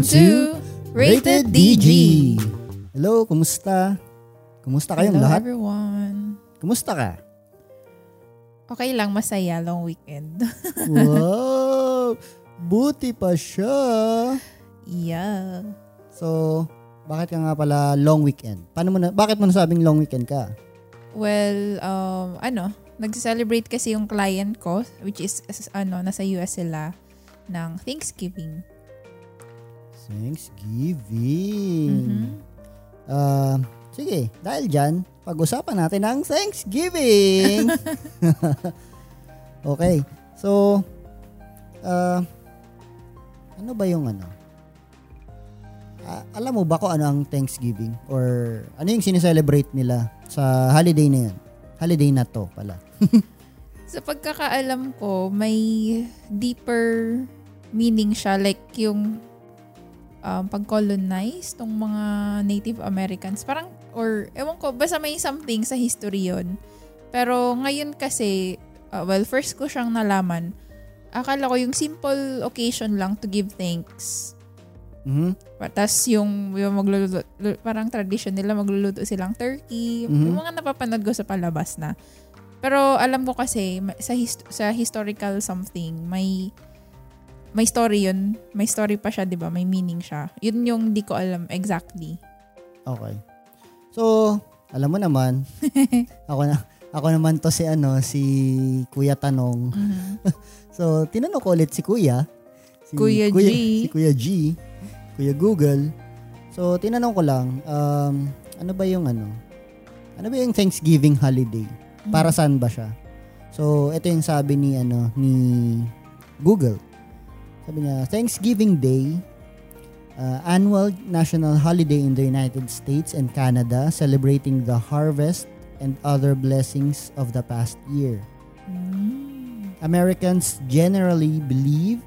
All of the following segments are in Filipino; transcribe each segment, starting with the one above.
Welcome to Rated DG. Hello, kumusta? Kumusta kayong Hello lahat? everyone. Kumusta ka? Okay lang, masaya, long weekend. wow! Buti pa siya. yeah. So, bakit ka nga pala long weekend? Paano mo na, bakit mo nasabing long weekend ka? Well, um, ano, nag-celebrate kasi yung client ko, which is, is- ano, nasa US sila, ng Thanksgiving. Thanksgiving. Mhm. Ah, sige, dahil dyan, pag-usapan natin ang Thanksgiving. okay. So, ah, ano ba yung ano? Ah, alam mo ba kung ano ang Thanksgiving? Or ano yung sineselebrate nila sa holiday na yun? Holiday na to pala. Sa pagkakaalam ko, may deeper meaning siya. Like yung um, pag-colonize ng mga Native Americans. Parang, or ewan ko, basta may something sa history yun. Pero ngayon kasi, uh, well, first ko siyang nalaman, akala ko yung simple occasion lang to give thanks. Mhm. Tapos yung, yung magluluto, parang tradition nila, magluluto silang turkey. Mhm. Yung mga napapanood ko sa palabas na. Pero alam ko kasi, sa, hist- sa historical something, may may story yun. May story pa siya, di ba? May meaning siya. Yun yung di ko alam exactly. Okay. So, alam mo naman, ako na ako naman to si ano, si Kuya Tanong. Mhm. So, tinanong ko ulit si Kuya. Si Kuya G. Si Kuya G. Kuya Google. So, tinanong ko lang, um, ano ba yung ano? Ano ba yung Thanksgiving holiday? Para saan ba siya? So, ito yung sabi ni ano ni Google. Sabi niya, Thanksgiving Day, uh, annual national holiday in the United States and Canada celebrating the harvest and other blessings of the past year. Mm. Americans generally believe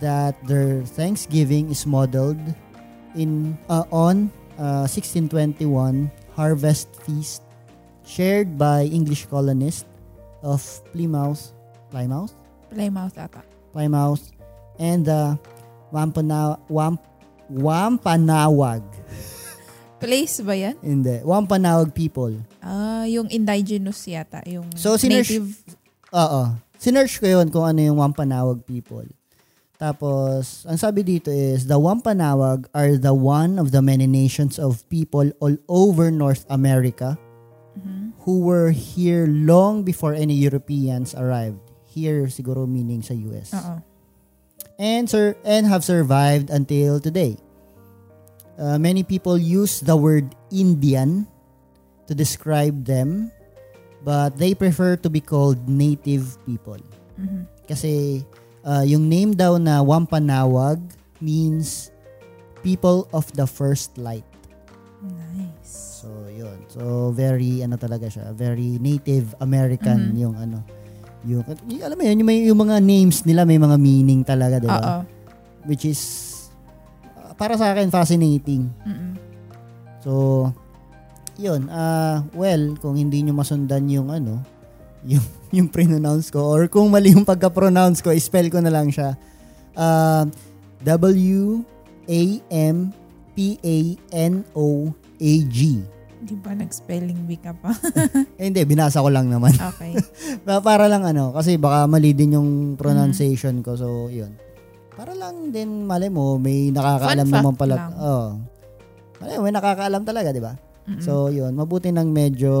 that their Thanksgiving is modeled in uh, on uh, 1621 harvest feast shared by English colonists of Plymouth, Plymouth, Plymouth ata. Plymouth, and the Wampana, Wamp, Wampanawag. Place ba yan? Hindi, Wampanawag people. Ah, yung indigenous yata. Yung So, sinerch- native. Oo. Sinerch ko yun kung ano yung Wampanawag people. Tapos, ang sabi dito is, the Wampanawag are the one of the many nations of people all over North America who were here long before any Europeans arrived. Here, siguro meaning sa US. Oo. And, sur- and have survived until today. Uh, many people use the word Indian to describe them, but they prefer to be called native people. Mhm. Kasi uh, yung name daw na Wampanawag means people of the first light. Nice. So, yun. So, very, ano talaga siya, very Native American Mhm. yung ano, yung, y- alam mo yun, yung, may, yung mga names nila may mga meaning talaga, di ba? Which is, uh, para sa akin, fascinating. Mm-mm. So, yun. ah well, kung hindi nyo masundan yung ano, yung, yung pronounce ko, or kung mali yung pagka-pronounce ko, spell ko na lang siya. Uh, W-A-M-P-A-N-O-A-G. Di ba nag-spelling bee ka pa? Eh, hindi, binasa ko lang naman. okay. Pa- para lang ano, kasi baka mali din yung pronunciation ko. So, yun. Para lang din, mali mo, may nakakaalam Fun naman pala. lang. Oo. Mali mo, may nakakaalam talaga, di ba? Mm-mm. So, yun. Mabuti nang medyo,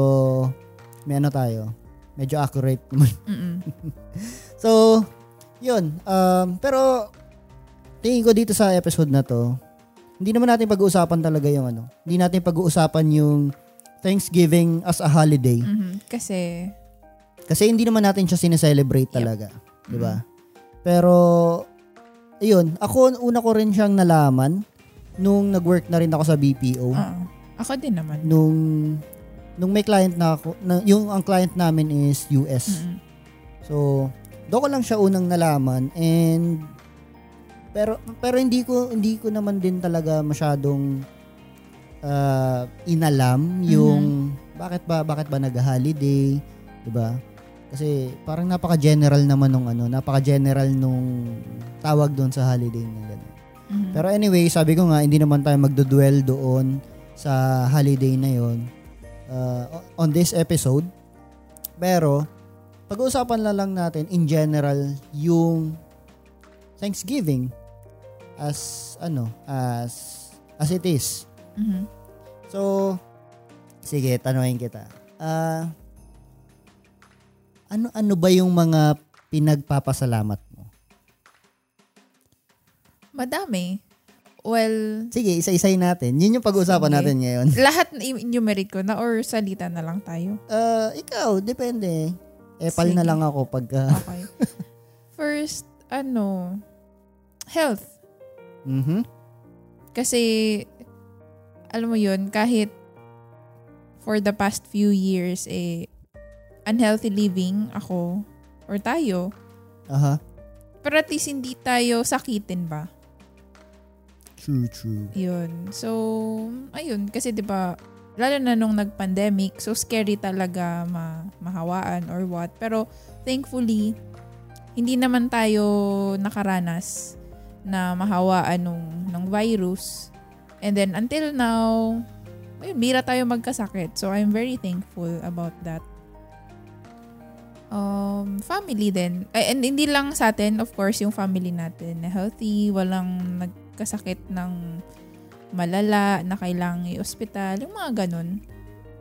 may ano tayo, medyo accurate naman. So, yun. Um, pero, tingin ko dito sa episode na to, hindi naman natin pag-uusapan talaga yung ano. Hindi natin pag-uusapan yung Thanksgiving as a holiday. Mhm. Kasi, Kasi hindi naman natin siya sineselebrate Yep. talaga. Di ba? Pero, ayun, ako, una ko rin siyang nalaman nung nag-work na rin ako sa BPO. oo. Ako din naman. Nung, nung may client na ako, na, yung ang client namin is US. Mm-mm. So, doon ko lang siya unang nalaman and pero pero hindi ko hindi ko naman din talaga masyadong uh, inalam yung bakit ba bakit ba nag-holiday, 'di ba? Kasi parang napaka-general naman nung ano, napaka-general nung tawag doon sa holiday na gano'n. Mhm. Pero anyway, sabi ko nga, hindi naman tayo magdudwell doon sa holiday na yon uh, on this episode. Pero, pag-uusapan na lang natin in general yung Thanksgiving as ano, as as it is. Mhm. So, sige, tanungin kita. Ah, ano-ano ba yung mga pinagpapasalamat mo? Madami. Well, Sige, isa-isayin natin. Yun yung pag-uusapan Sige. natin ngayon. lahat enumerate ko na or salita na lang tayo. Ah, ikaw, depende. Epal Sige. na lang ako pagka... Okay. First, ano, health. Mhm. Kasi, alam mo yun, kahit for the past few years, eh, unhealthy living ako or tayo, Aha. pero at least hindi tayo sakitin ba? True, true. Yun. So, ayun. Kasi 'di ba lalo na nung nag-pandemic, so scary talaga ma mahawaan or what. Pero thankfully, hindi naman tayo nakaranas na mahawaan nung, ng virus. And then until now, ayun, bira tayo magkasakit. So I'm very thankful about that. Um, family din. Ay, and hindi lang sa atin, of course, yung family natin na healthy, walang nagkasakit ng malala na kailangan i-hospital, yung mga ganun.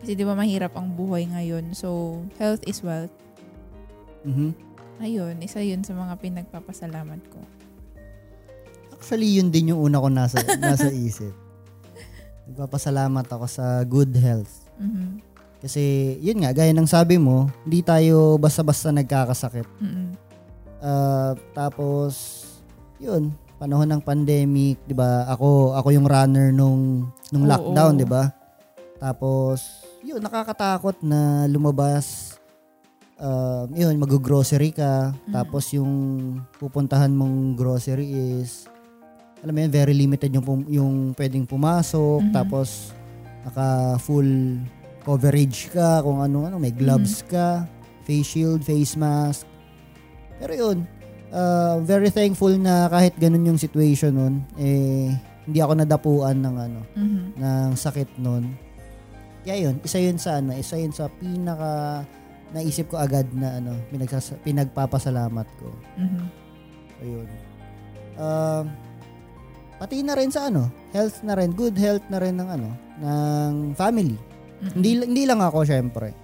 Kasi di ba mahirap ang buhay ngayon. So, health is wealth. Mhm. Ayun, isa yun sa mga pinagpapasalamat ko. Actually, yun din yung una ko nasa, nasa isip. Nagpapasalamat ako sa good health. Mhm. Kasi, yun nga, gaya ng sabi mo, hindi tayo basta-basta nagkakasakit. Mhm. Ah, tapos, yun, panahon ng pandemic, 'di ba? Ako ako yung runner nung nung Oo. lockdown, 'di ba? Tapos, yun nakakatakot na lumabas um, yun, mag-grocery ka. Mm. Tapos yung pupuntahan mong grocery is alam mo yun, very limited yung pum- yung pwedeng pumasok. Mhm. Tapos naka full coverage ka kung ano ano, may gloves ka, face shield, face mask. Pero yun, uh, very thankful na kahit ganun yung situation nun, eh, hindi ako nadapuan ng ano, Mhm. ng sakit nun. Kaya yun, isa yun sa ano, isa yun sa pinaka naisip ko agad na ano, pinagsas- pinagpapasalamat ko. Mhm. Ayun. Um, pati na rin sa ano, health na rin, good health na rin ng ano, ng family. Mhm. Hindi hindi lang ako syempre.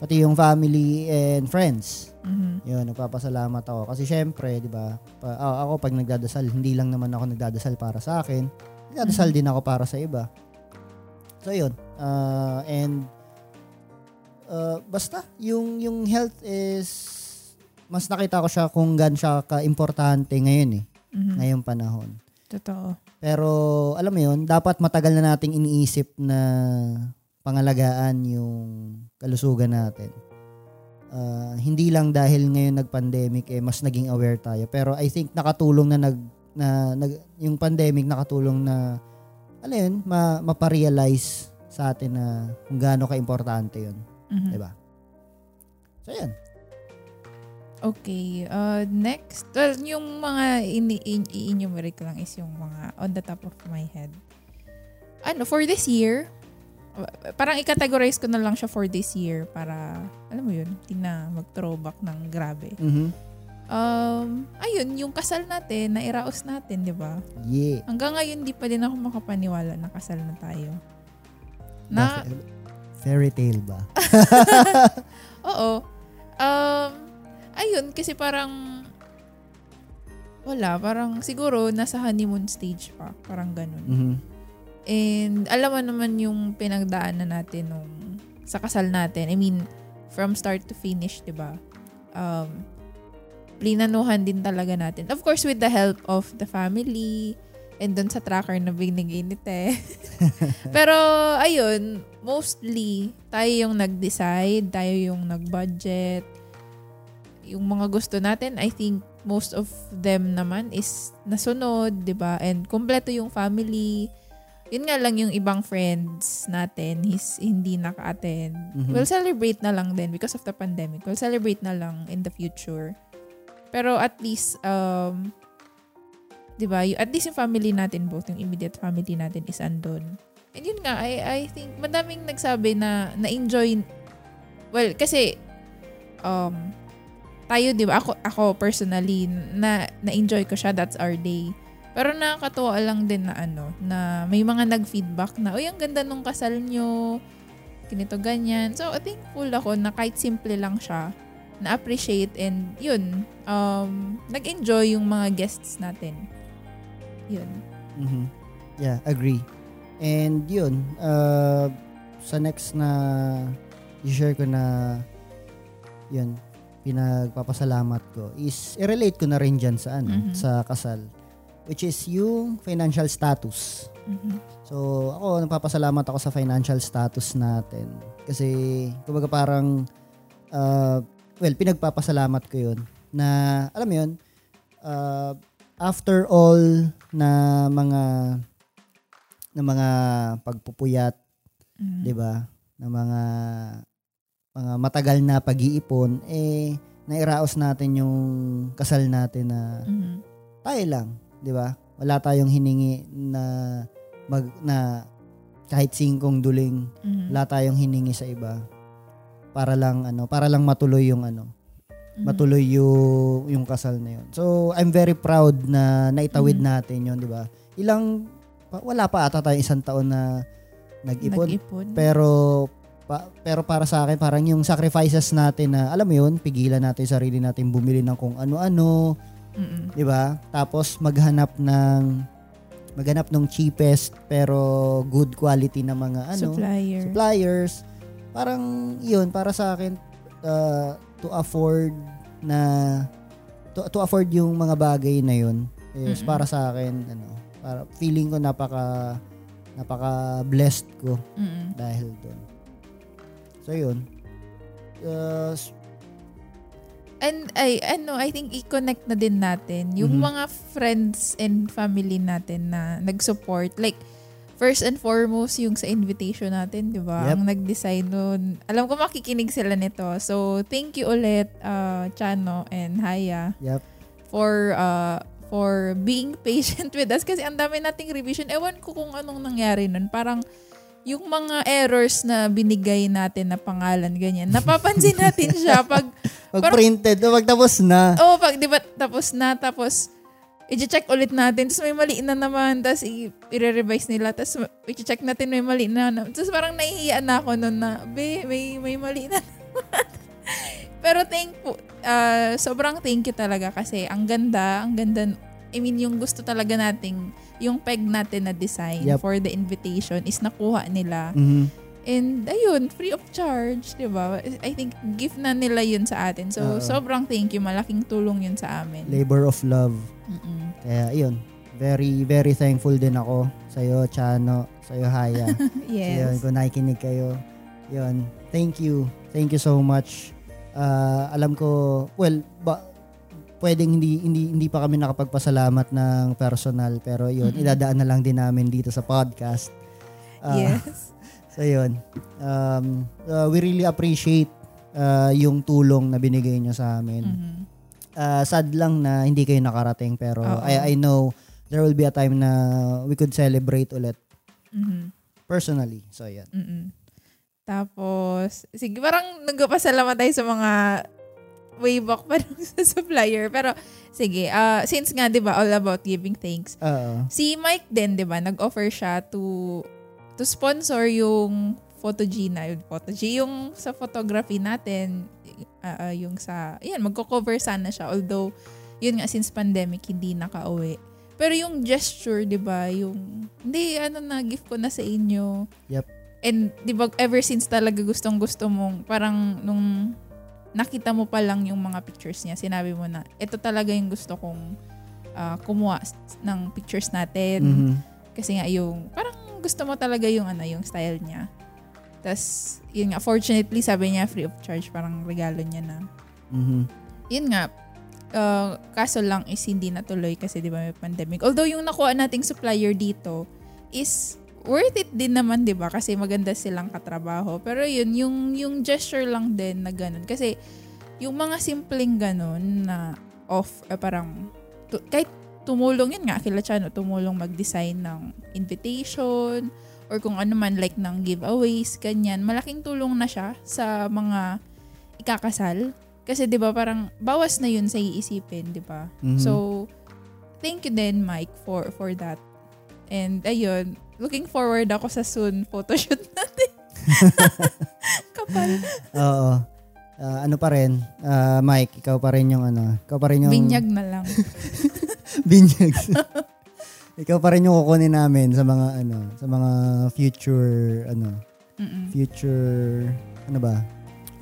Pati yung family and friends. Mhm. Yun, nagpapasalamat ako. Kasi syempre, di ba, pa, ako pag nagdadasal, hindi lang naman ako nagdadasal para sa akin. Nagdadasal din ako para sa iba. So, yun. Ah, and, ah, basta, yung, yung health is, mas nakita ko siya kung gan siya ka-importante ngayon eh. Mhm. Ngayong panahon. Totoo. Pero, alam mo yun, dapat matagal na nating iniisip na pangalagaan yung kalusugan natin. Ah, hindi lang dahil ngayon nag-pandemic eh mas naging aware tayo pero I think nakatulong na nag na, nag yung pandemic nakatulong na ano yun ma, maparealize sa atin na kung gaano ka-importante yun, Mhm. 'di ba? So yan. Okay. Uh, next, well, yung mga ini- in- i-enumerate ko lang is yung mga on the top of my head. Ano, for this year, parang i-categorize ko na lang siya for this year para, alam mo yun, hindi na mag-throwback ng grabe. Mhm. Um, ayun, yung kasal natin, na iraos natin, di ba? Yeah. Hanggang ngayon, di pa din ako makapaniwala na kasal na tayo. Na, fairy tale ba? Oo. Um, ayun, kasi parang wala, parang siguro nasa honeymoon stage pa. Parang ganun. Mhm. And alam mo naman yung pinagdaanan natin nung sa kasal natin. I mean, from start to finish, di ba? Um, plinanuhan din talaga natin. Of course, with the help of the family and dun sa tracker na binigay ni Te. Pero, ayun, mostly, tayo yung nag-decide, tayo yung nag-budget. Yung mga gusto natin, I think most of them naman is nasunod, di ba? And kompleto yung family. Yun nga lang yung ibang friends natin, his, hindi naka-attend. Mhm. We'll celebrate na lang din because of the pandemic. We'll celebrate na lang in the future. Pero at least, um, 'di ba? At least yung family natin both, yung immediate family natin is andun. And yun nga, I I think madaming nagsabi na na-enjoy well kasi um tayo 'di ba? Ako ako personally na na-enjoy ko siya, that's our day. Pero nakakatuwa lang din na ano, na may mga nag-feedback na, uy, ang ganda nung kasal nyo, ganito, ganyan. So, thankful ako na kahit simple lang siya, na-appreciate and yun, um, nag-enjoy yung mga guests natin. Yun. Mhm. Yeah, agree. And yun, uh, sa next na i-share ko na yun, pinagpapasalamat ko is i-relate ko na rin dyan sa ano, Mhm. sa kasal which is yung financial status. Mhm. So, ako nagpapasalamat ako sa financial status natin kasi kumbaga parang uh, well, pinagpapasalamat ko 'yun na alam mo 'yun, uh, after all na mga na mga pagpupuyat, Mhm. 'di ba? Na mga mga matagal na pag-iipon eh nairaos natin yung kasal natin na Mhm. tayo lang, 'di ba? Wala tayong hiningi na mag na kahit singkong duling, Mhm. wala tayong hiningi sa iba para lang ano, para lang matuloy yung ano, Mhm. matuloy yung yung kasal na yun. So, I'm very proud na naitawid Mhm. natin yun, 'di ba? Ilang wala pa ata tayong isang taon na nag-ipon, Nag-ipon. pero pa, pero para sa akin parang yung sacrifices natin na alam mo yun, pigilan natin yung sarili natin bumili ng kung ano-ano. 'di ba? Tapos maghanap ng maghanap ng cheapest pero good quality na mga ano Supplier. suppliers. Parang 'yun para sa akin uh, to afford na to, to afford yung mga bagay na 'yun is Mm-mm. para sa akin ano, para feeling ko napaka napaka blessed ko Mhm. dahil doon. So 'yun. Uh, And I ano, I think i-connect na din natin yung Mhm. mga friends and family natin na nag-support. Like first and foremost yung sa invitation natin, 'di ba? Yep. Ang nag-design nun. Alam ko makikinig sila nito. So thank you ulit uh, Chano and Haya yep. for uh, for being patient with us kasi ang dami nating revision. Ewan ko kung anong nangyari nun. Parang yung mga errors na binigay natin na pangalan, ganyan. Napapansin natin siya pag Pag Parang- printed, pag tapos na. Oo, pag di ba tapos na, tapos i-check ulit natin, tapos may mali na naman, tapos i-revise nila, tapos i-check natin may mali na. Tapos parang nahihiya na ako nun na, be, may, may mali na. Pero thankful, uh, sobrang thank you talaga kasi ang ganda, ang ganda, I mean, yung gusto talaga nating, yung peg natin na design Yep. for the invitation is nakuha nila. Mhm. And ayun, free of charge, 'di ba? I think gift na nila 'yun sa atin. So Oo. sobrang thank you, malaking tulong 'yun sa amin. Labor of love. Mm-mm. Kaya, ayun. Very, very thankful din ako sa'yo, Chano, sa'yo, Haya. So, yun, Yes. kung nakikinig kayo. Yun. Thank you. Thank you so much. Ah, alam ko, well, ba, pwedeng hindi, hindi, hindi pa kami nakapagpasalamat ng personal, pero yun, Mm-mm. idadaan na lang din namin dito sa podcast. Ah, yes. So yun. Um, uh, we really appreciate uh, yung tulong na binigay nyo sa amin. Mhm. Uh, sad lang na hindi kayo nakarating pero. I, I know there will be a time na we could celebrate ulit Mhm. personally. So yan. Mm-mm. Tapos, sige, parang nagpapasalamat tayo sa mga way back pa sa supplier. Pero, sige, uh, since nga, di ba, all about giving thanks, Oo. Si Mike din, 'di ba, nag-offer siya to to sponsor yung Photogina, yung Photogy, yung sa photography natin, ah, ah, yung sa, yan, magko-cover sana siya. Although, yun nga, since pandemic, hindi nakauwi. Pero yung gesture, di ba, yung, hindi, ano na, gift ko na sa inyo. Yep. And, di ba, ever since talaga gustong gusto mong, parang, nung nakita mo pa lang yung mga pictures niya, sinabi mo na, ito talaga yung gusto kong ah, kumuha ng pictures natin. Mhm. Kasi nga yung, parang gusto mo talaga yung ano, yung style niya. Tapos, yun nga, fortunately, sabi niya, free of charge, parang regalo niya na. Mhm. Yun nga, uh, kaso lang is hindi natuloy kasi di ba may pandemic. Although yung nakuha nating supplier dito is worth it din naman, di ba? Kasi maganda silang katrabaho. Pero yun, yung, yung gesture lang din na ganun. Kasi yung mga simpleng ganun na off, eh, parang tu- kahit tumulong yun nga, kila Chano, tumulong mag-design ng invitation or kung ano man like ng giveaways, ganyan. Malaking tulong na siya sa mga ikakasal. Kasi 'di ba parang bawas na yun sa iisipin, 'di ba? Mhm. So thank you din Mike for for that. And ayun, looking forward ako sa soon photoshoot natin. Kapal. Oo. Ah, ano pa rin, ah, Mike, ikaw pa rin yung ano, ikaw pa rin yung Binyag na lang. binyag. ikaw pa rin yung kukunin namin sa mga ano, sa mga future ano, Mm-mm. future ano ba?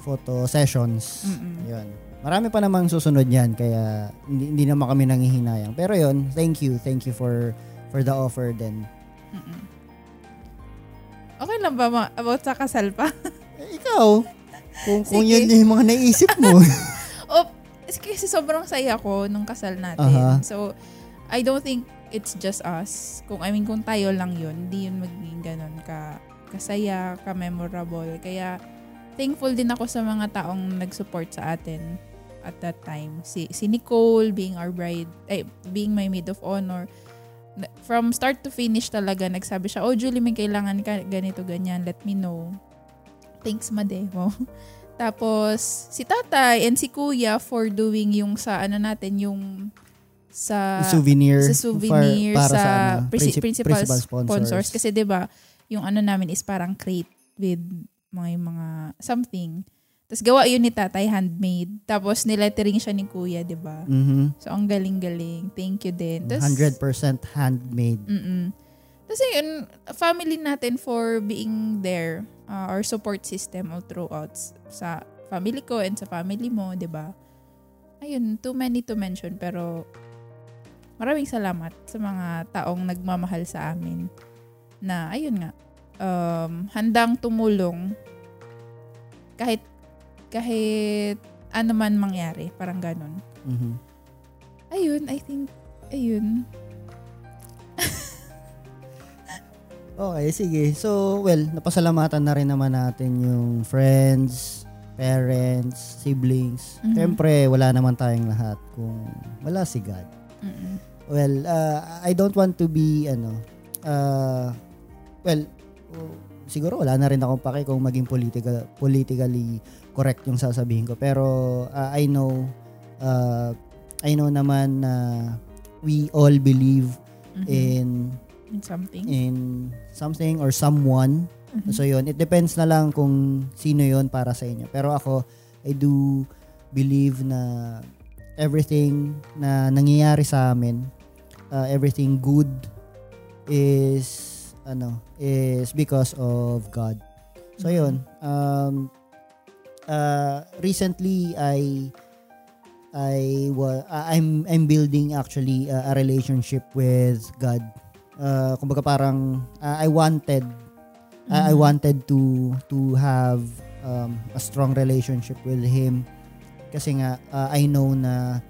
Photo sessions. Mm-mm. Yun. Marami pa namang susunod yan kaya hindi, hindi naman kami nangihinayang. Pero yun, thank you. Thank you for for the offer din. Mm-mm. Okay lang ba ma- about sa kasal pa? Eh, ikaw, kung, kung Sige. yun yung mga naisip mo. oh, kasi sobrang saya ko nung kasal natin. Aha. So, I don't think it's just us. Kung I mean kung tayo lang yun, hindi yun magiging ganun ka kasaya, ka memorable. Kaya thankful din ako sa mga taong nag-support sa atin at that time. Si si Nicole being our bride, eh, being my maid of honor. From start to finish talaga nagsabi siya, "Oh Julie, may kailangan ka ganito ganyan, let me know." Thanks, Mademo. Tapos, si tatay and si kuya for doing yung sa ano natin, yung sa souvenir. sa souvenir for- para sa, ano, princi- princip- principal, principal sponsors. Kasi 'di ba yung ano namin is parang crate with mga mga something. Tapos gawa yun ni tatay, handmade. Tapos nilettering siya ni kuya, 'di ba Mhm. So, ang galing-galing. Thank you din. Tas, 100% handmade. Mm-mm. Tapos yun, family natin for being there. uh, our support system all throughout sa family ko and sa family mo, 'di ba Ayun, too many to mention. Pero maraming salamat sa mga taong nagmamahal sa amin. Na, ayun nga, um, handang tumulong kahit kahit ano man mangyari. Parang ganun. Mhm. Ayun, I think, ayun. Okay, sige. So, well, napasalamatan na rin naman natin yung friends, parents, siblings. Mhm. Siyempre, wala naman tayong lahat kung wala si God. Mm-mm. Well, uh, I don't want to be, ano, uh, well, siguro wala na rin akong pake kung maging political, politically correct yung sasabihin ko. Pero uh, I know, uh, I know naman na we all believe Mhm. in In something. in something or someone. Mhm. So yun, it depends na lang kung sino yon para sa inyo. Pero ako, I do believe na everything na nangyayari sa amin, uh, everything good is ano, is because of God. So yun, um uh, recently I I wa- uh, I'm I'm building actually uh, a relationship with God. Uh, kumbaga parang uh, I wanted uh, I Mhm. wanted to to have um, a strong relationship with him kasi nga uh, I know na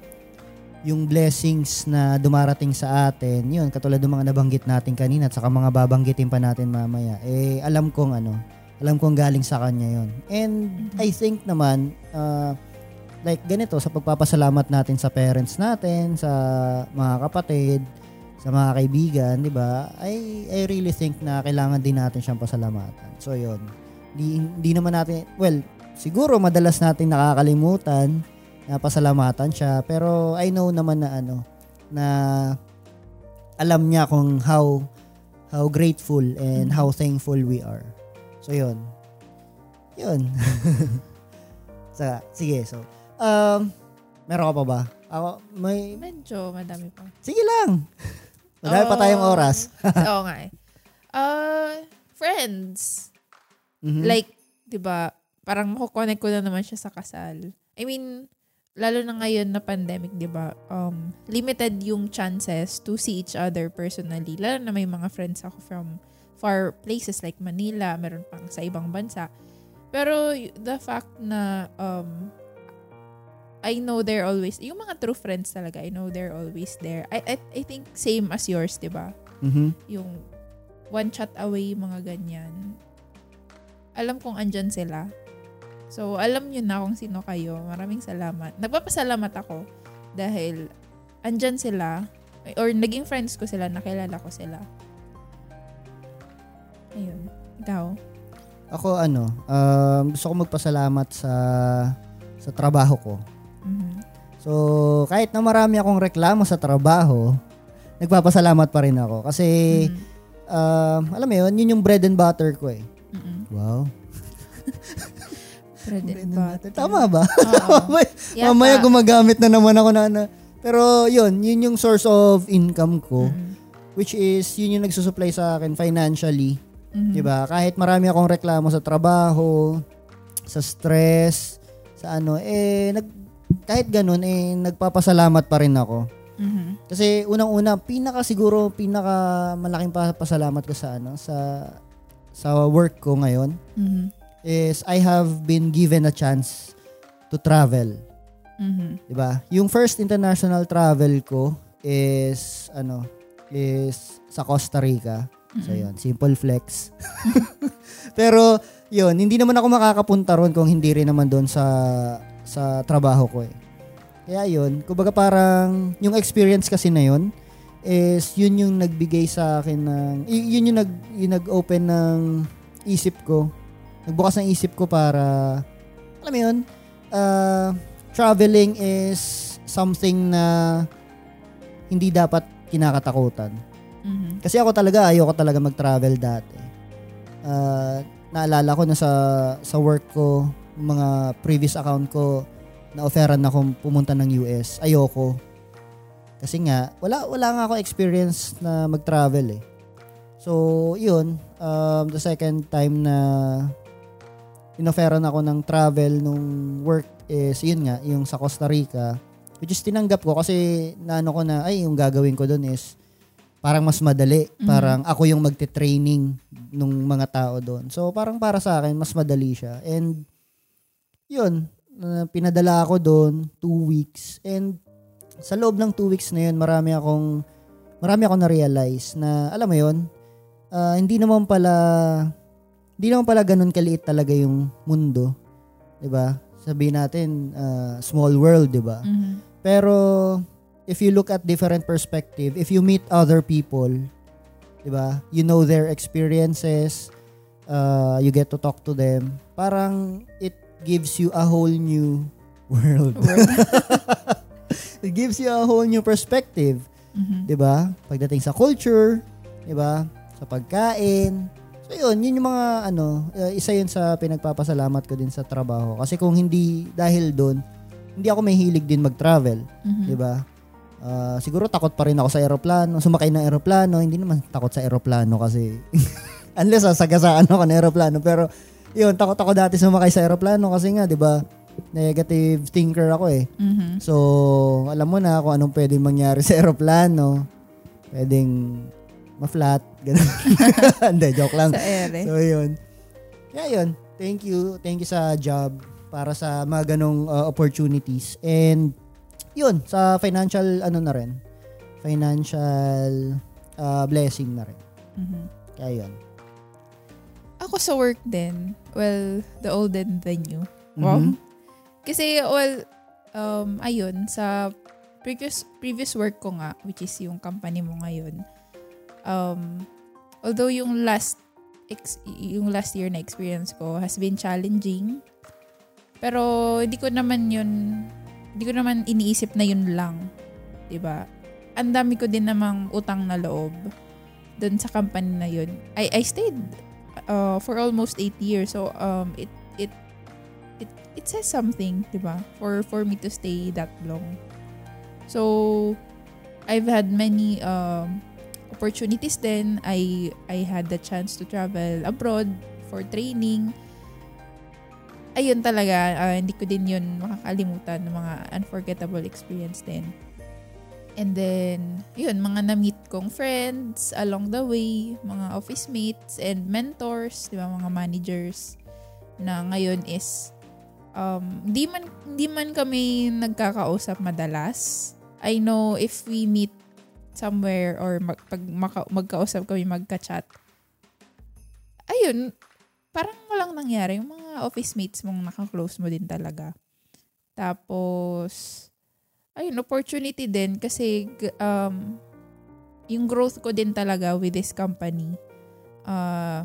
yung blessings na dumarating sa atin, yun, katulad ng mga nabanggit natin kanina at saka mga babanggitin pa natin mamaya, eh, alam kong ano, alam kong galing sa kanya yon And I think naman, uh, like ganito, sa pagpapasalamat natin sa parents natin, sa mga kapatid, sa mga kaibigan, di ba? I, I really think na kailangan din natin siyang pasalamatan. So, yun. Di, di naman natin, well, siguro madalas natin nakakalimutan na pasalamatan siya. Pero I know naman na ano, na alam niya kung how how grateful and how thankful we are. So, yun. Yun. sa, sige, so, um, meron ka pa ba? Ako, may, Medyo madami pa. sige lang. Madami pa tayong Oh. oras. Oo nga eh. Uh, friends. Mhm. Like, di ba, parang makukonect ko na naman siya sa kasal. I mean, lalo na ngayon na pandemic, di ba, um, limited yung chances to see each other personally. Lalo na may mga friends ako from far places like Manila, meron pang sa ibang bansa. Pero the fact na um, I know they're always, yung mga true friends talaga, I know they're always there. I, I, I think same as yours, di ba? Mhm. yung one chat away, mga ganyan. Alam kong andyan sila. So, alam nyo na kung sino kayo. Maraming salamat. Nagpapasalamat ako dahil andyan sila or naging friends ko sila, nakilala ko sila. Ayun. Ikaw? Ako ano, um, gusto ko magpasalamat sa sa trabaho ko. Mhm. So, kahit na marami akong reklamo sa trabaho, nagpapasalamat pa rin ako. Kasi, Mhm. um, alam mo yun, yun yung bread and butter ko eh. Mhm. Wow. Bread and butter. Tama ba? Yata. Mamaya gumagamit na naman ako na ano. Pero yun, yun yung source of income ko. Mhm. Which is, yun yung nagsusupply sa akin financially. Mhm. 'Di ba? Kahit marami akong reklamo sa trabaho, sa stress, sa ano eh nag kahit ganun eh nagpapasalamat pa rin ako. Mhm. Kasi unang-una, pinaka siguro pinaka malaking pa- pasalamat ko sa ano sa sa work ko ngayon Mhm. is I have been given a chance to travel, Mhm. 'di ba? Yung first international travel ko is ano is sa Costa Rica. So yun, simple flex. Pero yun, hindi naman ako makakapunta ron kung hindi rin naman doon sa sa trabaho ko eh. Kaya yun, kumbaga parang yung experience kasi na yun is yun yung nagbigay sa akin ng yun yung nag yung nag-open ng isip ko. Nagbukas ng isip ko para alam mo yun, uh, traveling is something na hindi dapat kinakatakutan. Mhm. Kasi ako talaga, ayoko talaga mag-travel dati. Ah, naalala ko na sa, sa work ko, mga previous account ko, na-offeran akong pumunta ng US. Ayoko. Kasi nga, wala, wala nga ako experience na mag-travel eh. So, yun. Um, the second time na inofferan ako ng travel nung work is, yun nga, yung sa Costa Rica. Which is tinanggap ko kasi naano ko na, ay, yung gagawin ko doon is parang mas madali. Mhm. Parang ako yung magte-training nung mga tao doon. So parang para sa akin, mas madali siya. And yun, uh, pinadala ako doon two weeks. And sa loob ng two weeks na yun, marami akong marami akong na-realize na, alam mo yun, ah, hindi naman pala hindi naman pala ganun kaliit talaga yung mundo. ba? Sabihin natin, ah, small world, ba? Mhm. Pero if you look at different perspective, if you meet other people, 'di ba? You know their experiences, uh, you get to talk to them. Parang it gives you a whole new world. World. it gives you a whole new perspective, Mhm. 'di ba? Pagdating sa culture, 'di ba? Sa pagkain. So yun, yun yung mga ano, uh, isa yun sa pinagpapasalamat ko din sa trabaho. Kasi kung hindi dahil doon, hindi ako may hilig din mag-travel. Mhm. 'di ba? Ah, siguro takot pa rin ako sa eroplano, sumakay ng eroplano, hindi naman takot sa eroplano kasi unless sasagasaan ako ng eroplano, pero yun, takot ako dati sumakay sa eroplano kasi nga, 'di ba? Negative thinker ako eh. Mhm. So, alam mo na kung anong pwedeng mangyari sa eroplano. Pwedeng ma-flat, ganun. Hindi, joke lang. Sa ere. So, yun. Kaya yun. Thank you. Thank you sa job para sa mga ganong uh, opportunities. And, yun, sa financial, ano na rin, financial uh, blessing na rin. Mhm. Kaya yun. Ako sa work din, well, the old and the new. Wow. Mhm. Kasi, well, um, ayun, sa previous previous work ko nga, which is yung company mo ngayon, um, although yung last ex, yung last year na experience ko has been challenging, pero hindi ko naman yun, hindi ko naman iniisip na yun lang. ba? Ang dami ko din namang utang na loob doon sa company na yun. I, I stayed uh, for almost eight years. So, um, it, it, it, it says something, di ba? For, for me to stay that long. So, I've had many um, opportunities then. I, I had the chance to travel abroad for training. Ayun talaga, uh, hindi ko din yun makakalimutan ng mga unforgettable experience din. And then, yun, mga na-meet kong friends along the way, mga office mates and mentors, di ba, mga managers na ngayon is um, di man, di man kami nagkakausap madalas. I know if we meet somewhere or mag, pag maka, magkausap kami magka-chat, ayun, parang walang nangyari. Yung mga office mates mong nakaklose mo din talaga. Tapos, ayun, opportunity din kasi um, yung growth ko din talaga with this company, uh,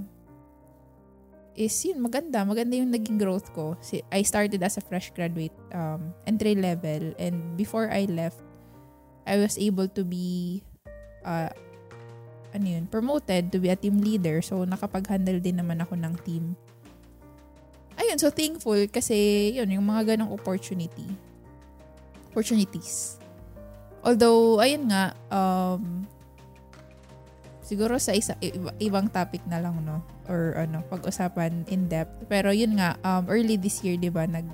is yun, maganda. Maganda yung naging growth ko. I started as a fresh graduate, um, entry level. And before I left, I was able to be, uh, ano yun, promoted to be a team leader. So, nakapag-handle din naman ako ng team. Ayun, so thankful kasi yun, yung mga ganong opportunity. Opportunities. Although, ayun nga, um, siguro sa isa, ibang topic na lang, no? or ano, pag-usapan in depth. Pero yun nga, um, early this year, di ba, nag,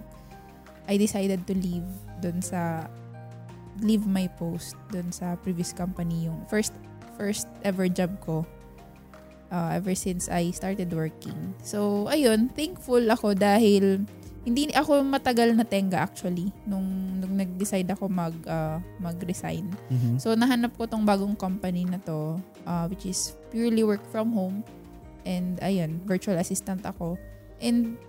I decided to leave dun sa, leave my post dun sa previous company, yung first, first ever job ko uh, ever since I started working. So, ayun, thankful ako dahil hindi ako matagal na tenga actually nung, nung nag-decide ako mag uh, mag-resign. Mm-hmm. So nahanap ko tong bagong company na to uh, which is purely work from home And ayun, virtual assistant ako. And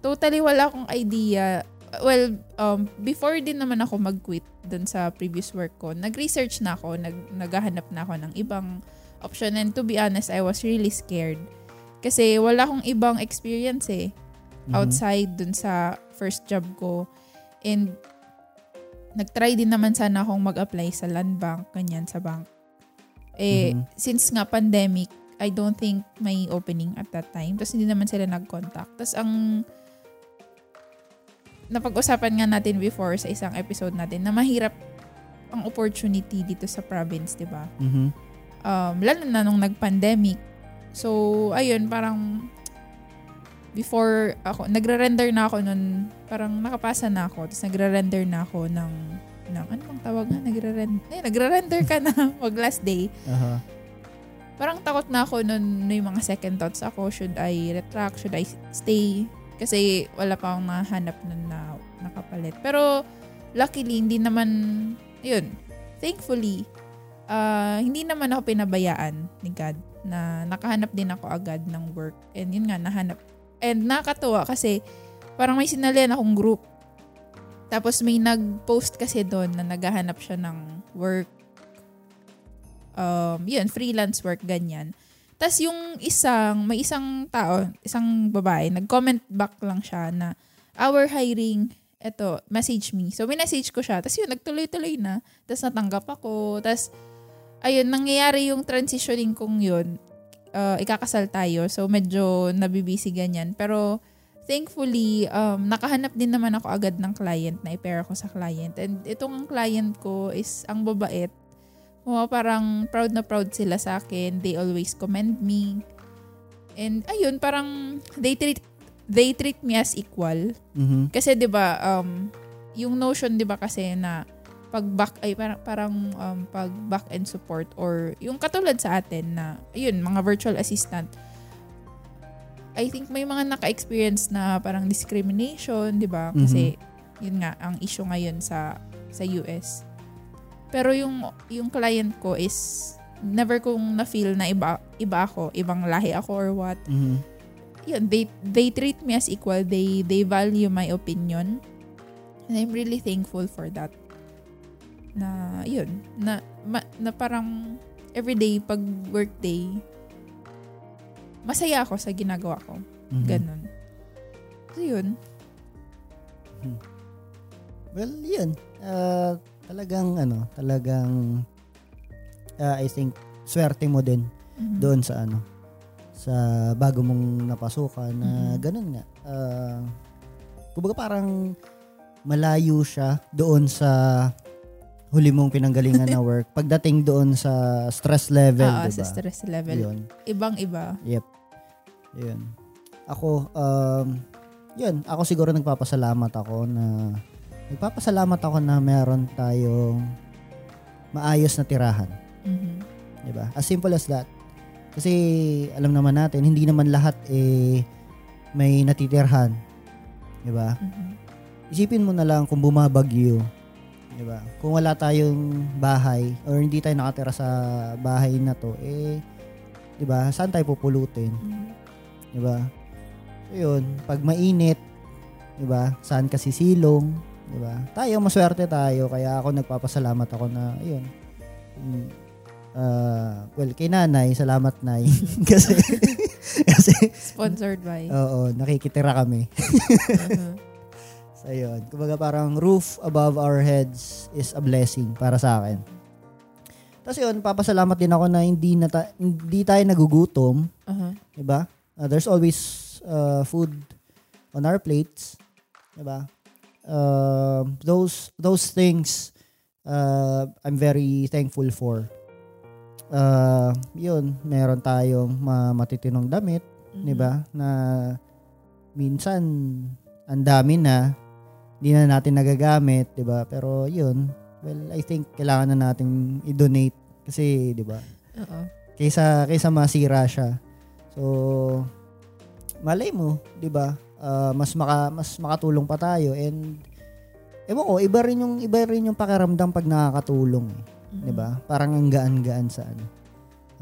totally wala akong idea. Well, um, before din naman ako mag-quit dun sa previous work ko, nag-research na ako, nag naghahanap na ako ng ibang option. And to be honest, I was really scared. Kasi wala akong ibang experience eh. Mm-hmm. Outside dun sa first job ko. And nag-try din naman sana akong mag-apply sa land bank, ganyan, sa bank. Eh, mm-hmm. since nga pandemic, I don't think may opening at that time. Tapos hindi naman sila nag-contact. Tapos ang napag-usapan nga natin before sa isang episode natin na mahirap ang opportunity dito sa province, di ba? Mm-hmm. Um, lalo na nung nag-pandemic. So, ayun, parang before ako, nagre-render na ako nun, parang nakapasa na ako, tapos nagre-render na ako ng, ng ano bang tawag nga? Nagre-render, eh, nagre-render ka na mag last day. Uh-huh parang takot na ako nun, may mga second thoughts ako. Should I retract? Should I stay? Kasi wala pa akong nahanap nun na nakapalit. Pero, luckily, hindi naman, yun, thankfully, uh, hindi naman ako pinabayaan ni God na nakahanap din ako agad ng work. And yun nga, nahanap. And nakakatuwa kasi parang may sinalian akong group. Tapos may nag-post kasi doon na naghahanap siya ng work um, yun, freelance work, ganyan. Tapos yung isang, may isang tao, isang babae, nag-comment back lang siya na, our hiring, eto, message me. So, message ko siya. Tapos yun, nagtuloy-tuloy na. Tapos natanggap ako. Tapos, ayun, nangyayari yung transitioning kong yun. Uh, ikakasal tayo. So, medyo nabibisi ganyan. Pero, thankfully, um, nakahanap din naman ako agad ng client na i-pair ako sa client. And itong client ko is ang babait. Oh, parang proud na proud sila sa akin. They always commend me. And ayun, parang they treat they treat me as equal. Mm-hmm. Kasi 'di ba um yung notion 'di ba kasi na pag back ay parang parang um, pag back end support or yung katulad sa atin na ayun mga virtual assistant I think may mga naka-experience na parang discrimination, 'di ba? Kasi mm-hmm. yun nga ang issue ngayon sa sa US. Pero yung yung client ko is never kong na-feel na iba, iba ako, ibang lahi ako or what. Mm-hmm. Yun, they, they treat me as equal. They, they value my opinion. And I'm really thankful for that. Na, yun, na, ma, na parang everyday, pag workday, masaya ako sa ginagawa ko. Mm-hmm. Ganon. So, yun. Hmm. Well, yun. Uh, talagang ano, talagang uh, I think swerte mo din mm-hmm. doon sa ano sa bago mong napasukan na mm-hmm. ganun nga. Uh, kumbaga parang malayo siya doon sa huli mong pinanggalingan na work. Pagdating doon sa stress level, Oo, diba? sa stress level. Yun. Ibang-iba. Yep. Yun. Ako, um, yun, ako siguro nagpapasalamat ako na Nagpapasalamat ako na meron tayong maayos na tirahan. Mm-hmm. 'Di ba? As simple as that. Kasi alam naman natin, hindi naman lahat eh may natitirhan. 'Di ba? Mm-hmm. Isipin mo na lang kung bumabagyo, 'di ba? Kung wala tayong bahay or hindi tayo nakatira sa bahay na 'to, eh 'di ba? Saan tayo pupulutin? Mm-hmm. 'Di ba? So, yun, pag mainit, 'di ba? Saan kasi silong? 'Di ba? Tayo maswerte tayo kaya ako nagpapasalamat ako na ayun. Uh, well, kay nanay, salamat nay. kasi, kasi, Sponsored by. oo, nakikitira kami. Uh-huh. So, yun. Kumbaga parang roof above our heads is a blessing para sa akin. Tapos yun, papasalamat din ako na hindi, na ta- hindi tayo nagugutom. Uh-huh. Diba? Uh, there's always uh, food on our plates. Diba? Uh, those those things uh, I'm very thankful for. Uh, yun, meron tayong ma- matitinong damit, Mhm. 'di ba? Na minsan ang dami na hindi na natin nagagamit, 'di ba? Pero 'yun, well, I think kailangan na nating i-donate kasi 'di ba? Oo. Kaysa kaysa masira siya. So malay mo, 'di ba? Ah, mas maka mas makatulong pa tayo and Ewan ko, iba rin yung iba rin yung pakiramdam pag nakakatulong, eh. Mhm. 'di ba? Parang ang gaan-gaan sa ano.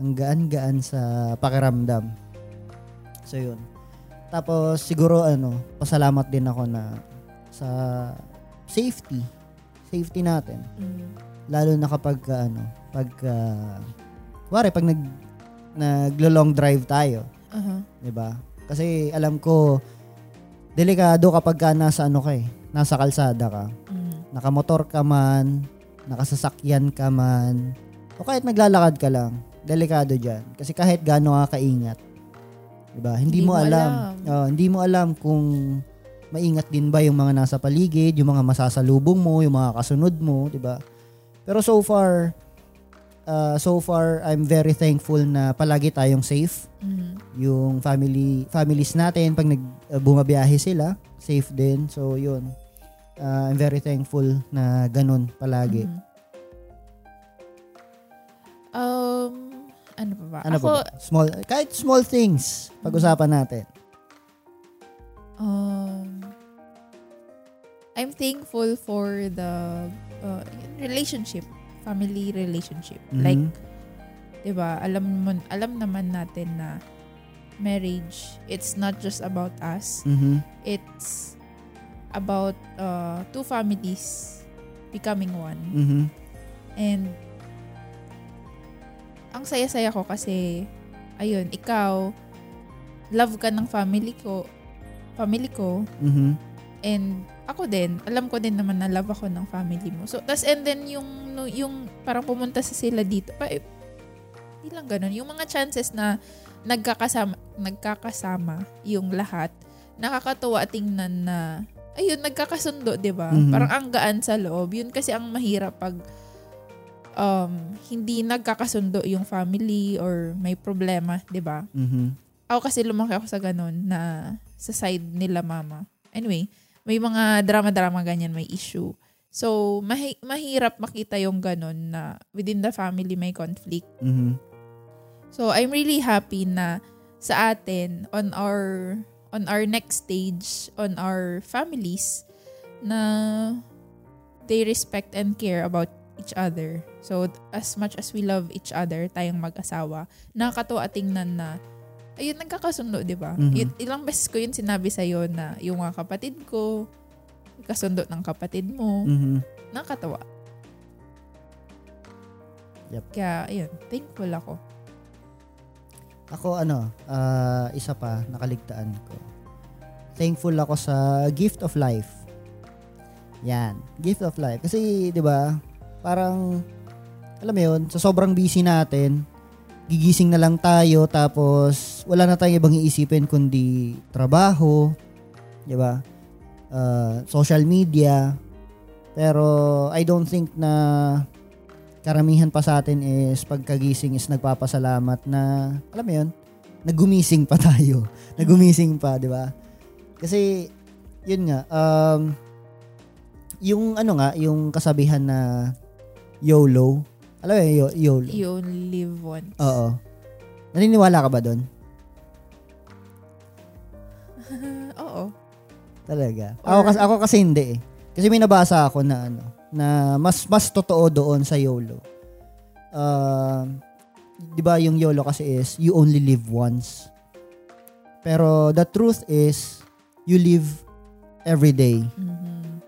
Ang gaan-gaan sa pakiramdam. So 'yun. Tapos siguro ano, pasalamat din ako na sa safety. Safety natin. Mhm. Lalo na kapag uh, ano, pag uh, wari, pag nag naglo-long drive tayo, Uh-huh. 'di ba? Kasi alam ko delikado kapag ka nasa ano ka eh, nasa kalsada ka. Mhm. Nakamotor ka man, nakasasakyan ka man, o kahit naglalakad ka lang, delikado dyan. Kasi kahit gaano ka kaingat, diba? Hindi, mo, alam. Oh, hindi mo alam kung maingat din ba yung mga nasa paligid, yung mga masasalubong mo, yung mga kasunod mo, diba? Pero so far, uh, so far, I'm very thankful na palagi tayong safe. Mhm. Yung family, families natin, pag nag, uh, bumabiyahe sila, safe din. So, yun. Uh, I'm very thankful na ganun palagi. Mhm. Um, ano pa ba? Ano Ako, pa ba? Small, kahit small things, pag-usapan natin. um, I'm thankful for the uh, relationship, family relationship. Mhm. Like, 'di ba? Alam mo alam naman natin na marriage, it's not just about us. Mhm. It's about uh, two families becoming one. Mhm. And ang saya-saya ko kasi ayun, ikaw love ka ng family ko, family ko Mhm. and ako din, alam ko din naman na love ako ng family mo. So, tas and then yung yung parang pumunta sa sila dito, pa eh, hindi lang ganun. Yung mga chances na nagkakasama nagkakasama yung lahat, nakakatuwa tingnan na ayun, nagkakasundo, 'di ba? Mhm. Parang ang gaan sa loob. Yun kasi ang mahirap pag um, hindi nagkakasundo yung family or may problema, 'di ba? Mhm. Ako kasi lumaki ako sa ganun na sa side nila mama. Anyway, may mga drama-drama ganyan, may issue. So, mahi- mahirap makita yung ganun na within the family may conflict. Mhm. So, I'm really happy na sa atin on our on our next stage on our families na they respect and care about each other. So, as much as we love each other, tayong mag-asawa, nakakatuwa tingnan na ayun, nagkakasundo, di ba? Mhm. Yun- Ilang beses ko yun sinabi sa'yo na yung mga kapatid ko, kasundo ng kapatid mo, Mhm. nakakatawa. Yep. Kaya, ayun, thankful ako. Ako ano, ah, isa pa nakaligtaan ko. Thankful ako sa gift of life. Yan, gift of life. Kasi 'di ba, parang alam mo 'yun, sa sobrang busy natin, gigising na lang tayo tapos wala na tayong ibang iisipin kundi trabaho, 'di ba? Ah, social media. Pero I don't think na karamihan pa sa atin is pagkagising is nagpapasalamat na alam mo 'yun, nagumising pa tayo. Nagumising pa, 'di ba? Kasi yun nga um yung ano nga, yung kasabihan na YOLO. Alam mo yo- YOLO. You only live once. Oo. Naniniwala ka ba doon? Oo. Talaga. Or- Ako kasi ako kasi hindi eh. Kasi may nabasa ako na ano, na mas mas totoo doon sa YOLO. Um 'di ba yung YOLO kasi is you only live once. Pero the truth is you live every day. Mhm.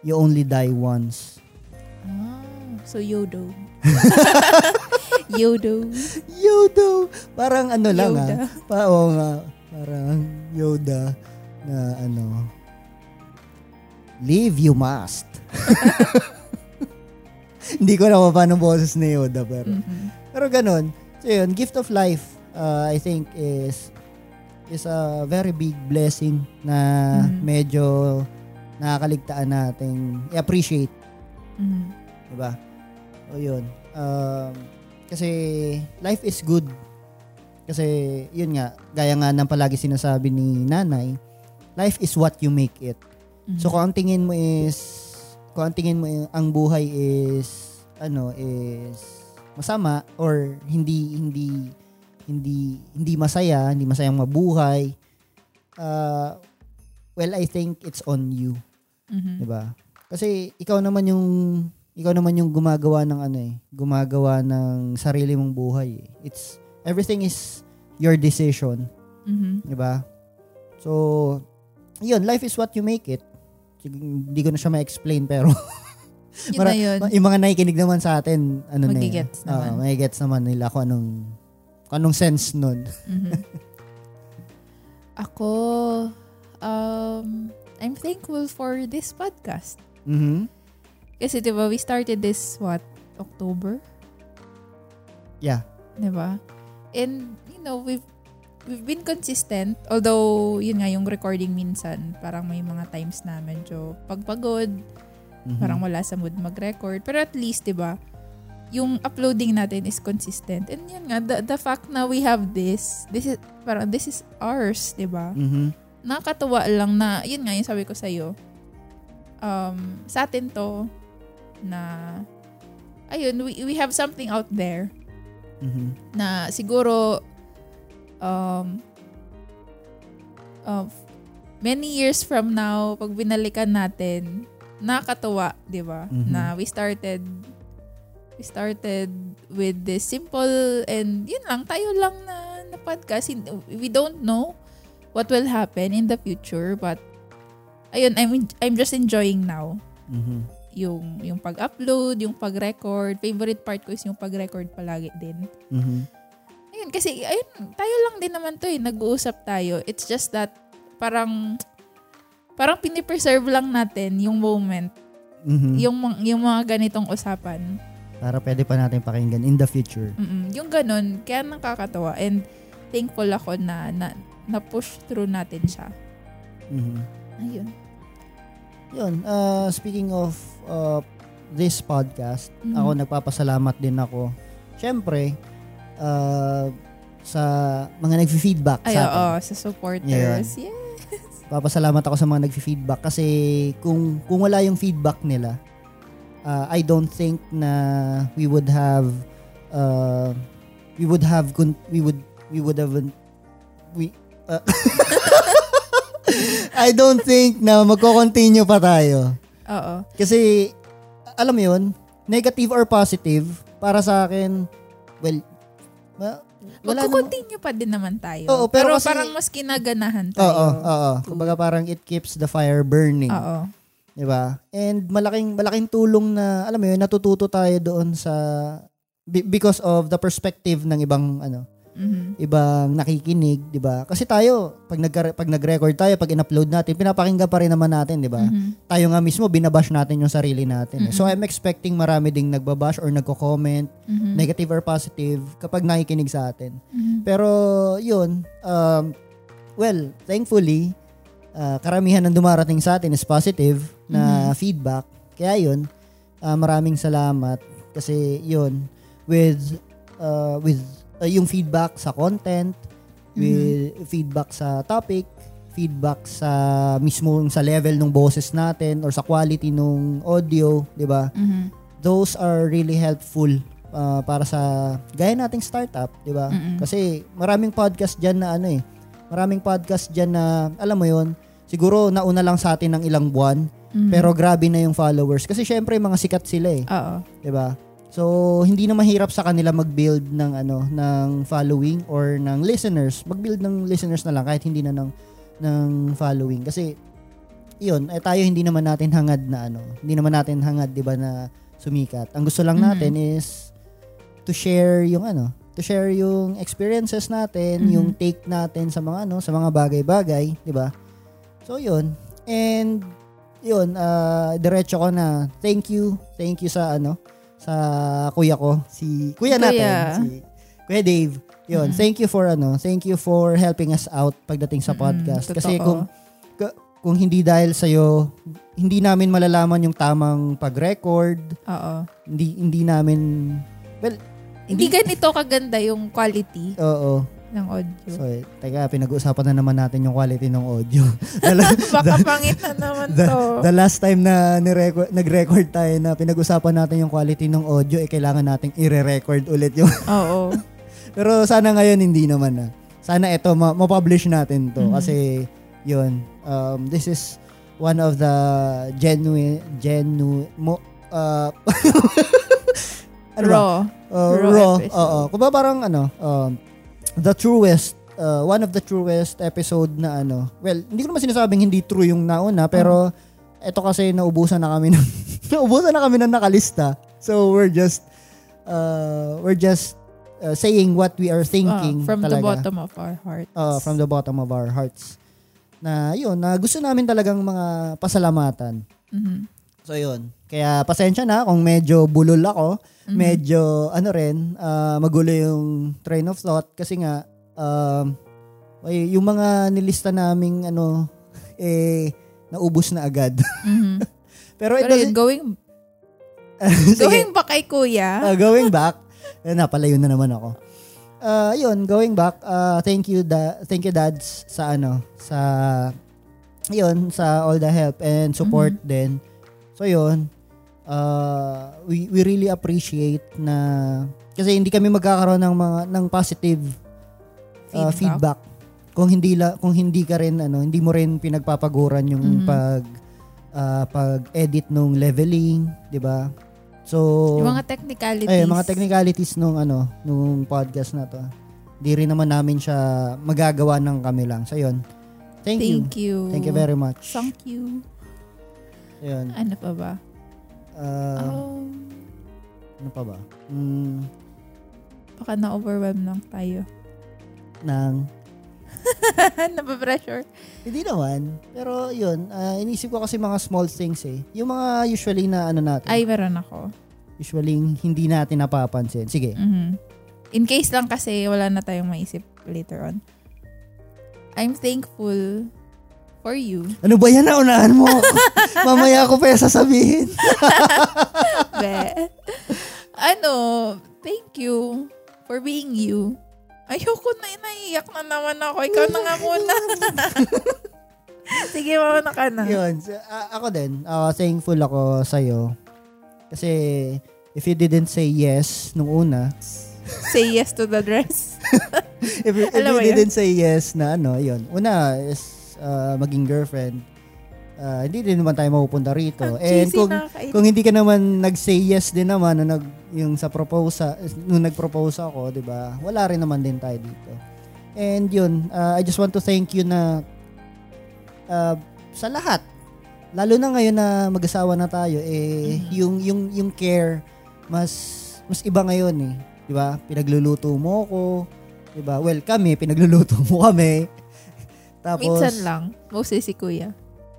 You only die once. Ah, so Yodo. Yodo. Yodo. Parang ano lang Yoda. ah. Pa, oo nga. Parang Yoda na ano. Live you must. Hindi ko na paano boses ni Yoda pero Mhm. pero ganun. So yun, gift of life uh, I think is is a very big blessing na Mhm. medyo nakakaligtaan nating i-appreciate, Mhm. 'di ba? O yun. Um, kasi life is good. Kasi yun nga, gaya nga ng palagi sinasabi ni nanay, life is what you make it. Mhm. So kung ang tingin mo is kung ang tingin mo ang buhay is ano is masama or hindi hindi hindi hindi masaya, hindi masayang mabuhay, uh, well I think it's on you, Mhm. 'di ba? Kasi ikaw naman yung ikaw naman yung gumagawa ng ano eh, gumagawa ng sarili mong buhay. eh. It's everything is your decision. Mhm. 'di ba? So, yun, life is what you make it. Hindi ko na siya ma-explain pero Yun na yun. yung mga nakikinig naman sa atin, ano na eh. Magigets Oo, naman. magigets naman nila kung anong kung anong sense nun. Mhm. Ako, um, I'm thankful for this podcast. Mhm. Kasi diba, we started this, what, October? Yeah. Diba? And, you know, we've we've been consistent. Although, yun nga, yung recording minsan, parang may mga times na medyo pagpagod, Mhm. parang wala sa mood mag-record. Pero at least, di ba, yung uploading natin is consistent. And yun nga, the, the fact na we have this, this is, parang this is ours, di ba? Mhm. Nakakatuwa lang na, yun nga, yung sabi ko sa'yo, um, sa atin to, na, ayun, we, we have something out there Mhm. na siguro um, uh, many years from now, pag binalikan natin, nakakatuwa, di ba? Mhm. Na we started we started with this simple and yun lang, tayo lang na, na podcast. We don't know what will happen in the future but ayun, I'm, I'm just enjoying now Mhm. Yung yung pag-upload, yung pag-record. Favorite part ko is yung pag-record palagi din. Mhm. Ayun, kasi ayun, tayo lang din naman to eh, nag-uusap tayo. It's just that parang parang pinipreserve lang natin yung moment, Mhm. yung yung mga ganitong usapan. Para pwede pa natin pakinggan in the future. Mm-mm, yung ganun, kaya nakakatawa and thankful ako na na, na push through natin siya. Mhm. Ayun. Yun, uh, speaking of uh, this podcast, Mhm. ako nagpapasalamat din ako. Siyempre, uh, sa mga nag-feedback Ay, sa oo, atin. sa supporters. Yeah. Papasalamat ako sa mga nag-feedback kasi kung kung wala yung feedback nila, uh, I don't think na we would have uh, we would have we would we would have we uh, I don't think na magko-continue pa tayo. Oo. Kasi, alam mo yun, negative or positive, para sa akin, well, wala. Magko-continue pa din naman tayo. Oo, pero kasi- parang mas kinaganahan tayo. Oo, oo. Kumbaga parang it keeps the fire burning. Oo. 'Di ba? And malaking malaking tulong na alam mo yun, natututo tayo doon sa be- because of the perspective ng ibang ano, Mhm. ibang nakikinig, 'di ba? Kasi tayo pag nag pag nag-record tayo, pag in-upload natin, pinapakinggan pa rin naman natin, 'di ba? Mhm. Tayo nga mismo binabash natin yung sarili natin. eh. So Mm-mm. I'm expecting marami ding nagbabash or nagko-comment, Mhm. negative or positive kapag nakikinig sa atin. Mhm. Pero yun, um, well, thankfully, uh, karamihan ng dumarating sa atin is positive na feedback. Kaya yun, uh, maraming salamat kasi yun, with, uh, with uh, yung feedback sa content, with feedback sa topic, feedback sa mismo sa level ng boses natin or sa quality ng audio, 'di ba? Mhm. those are really helpful uh, para sa gaya nating startup, 'di ba? Mm-mm. Kasi maraming podcast diyan na ano eh. Maraming podcast diyan na alam mo 'yon, siguro nauna lang sa atin ng ilang buwan, Mhm. pero grabe na yung followers kasi syempre mga sikat sila eh, Oo. 'di ba? So hindi na mahirap sa kanila mag-build ng ano ng following or ng listeners. Mag-build ng listeners na lang kahit hindi na ng ng following kasi yun, eh tayo hindi naman natin hangad na ano, hindi naman natin hangad 'di ba na sumikat. Ang gusto lang Mhm. natin is to share yung ano, to share yung experiences natin, Mhm. yung take natin sa mga ano, sa mga bagay-bagay, 'di ba? So 'yun. And 'yun, uh, diretso ko na. Thank you. Thank you sa ano, sa kuya ko, si kuya natin, Kuya. si Kuya Dave. 'Yun, Mhm. thank you for ano, thank you for helping us out pagdating sa Mm, podcast. Kasi totoo. kung kung hindi dahil sa hindi namin malalaman yung tamang pag-record, Oo. hindi hindi namin Hindi ganito kaganda yung quality oo. Ng audio. So, eh, teka, pinag-uusapan na naman natin yung quality ng audio. the, Baka pangit na naman the, to. the last time na ni-record, nag-record tayo na pinag-usapan natin yung quality ng audio, eh, kailangan nating i-record ulit yung... Oo. Pero sana ngayon hindi naman na. Sana ito, ma- ma-publish natin to. Mhm. Kasi, yun, um, this is one of the genuine, genuine, mo, uh, ano ba? Raw. Uh, Raw raw. episode. Oo. Kung ba parang ano, um, the truest, uh, one of the truest episode na ano, well, hindi ko naman sinasabing hindi true yung nauna, pero eto kasi naubusan na kami ng, naubusan na kami ng nakalista. So, we're just, uh, we're just uh, saying what we are thinking Ah, from the talaga. bottom of our hearts. Uh, from the bottom of our hearts. Na yun, na gusto namin talagang mga pasalamatan. Mhm. So yun. Kaya pasensya na kung medyo bulol ako. Mhm. Medyo ano rin, ah, magulo yung train of thought kasi nga um ay, yung mga nilista naming ano eh naubos na agad. Mhm. Pero it Pero doesn't going, going ba kay kuya? Ah, going back. Eh, napalayo na naman ako. Ah, yun, going back. ah, thank you da thank you dads sa ano, sa yun, sa all the help and support Mm-hmm. din. So yun, uh, we we really appreciate na kasi hindi kami magkakaroon ng mga ng positive uh, Feedback. feedback. Kung hindi la, kung hindi ka rin ano, hindi mo rin pinagpapaguran yung Mhm. pag ah, pag-edit nung leveling, 'di ba? So yung mga technicalities. ay, mga technicalities nung ano, nung podcast na to. Di rin naman namin siya magagawa ng kami lang. So yun. Thank, you. Thank you. Thank you very much. Thank you. Yun. Ano pa ba? Ah, oh, Ano pa ba? Mm, baka na-overwhelm lang tayo. nang Napapressure. hindi naman. Pero yun, ah, inisip ko kasi mga small things eh. Yung mga usually na ano natin. Ay, meron ako. Usually hindi natin napapansin. Sige. Mhm. In case lang kasi wala na tayong maisip later on. I'm thankful for you. Ano ba yan? Naunahan mo. Mamaya ko pa yung sasabihin. Be. ano, thank you for being you. Ayoko na, naiiyak na naman ako. Ikaw na nga muna. Sige, mauna ka na. Yun. So, a- ako din, ah, thankful ako sa'yo. Kasi, if you didn't say yes nung una, Say yes to the dress. if, you- if Alam you yun? didn't say yes na ano, yun. Una is ah, maging girlfriend. Ah, hindi din naman tayo mapupunta rito. Ang And cheesy kung, kung hindi ka naman nag-say yes din naman nung, nag, yung sa propose, nung nag-propose ako, di ba? Wala rin naman din tayo dito. And yun, ah, I just want to thank you na ah, sa lahat. Lalo na ngayon na mag-asawa na tayo, eh, Mhm. yung, yung, yung care, mas, mas iba ngayon eh. Di ba? Pinagluluto mo ko. Di ba? Well, kami, pinagluluto mo kami. Tapos, Minsan lang. Mostly si kuya.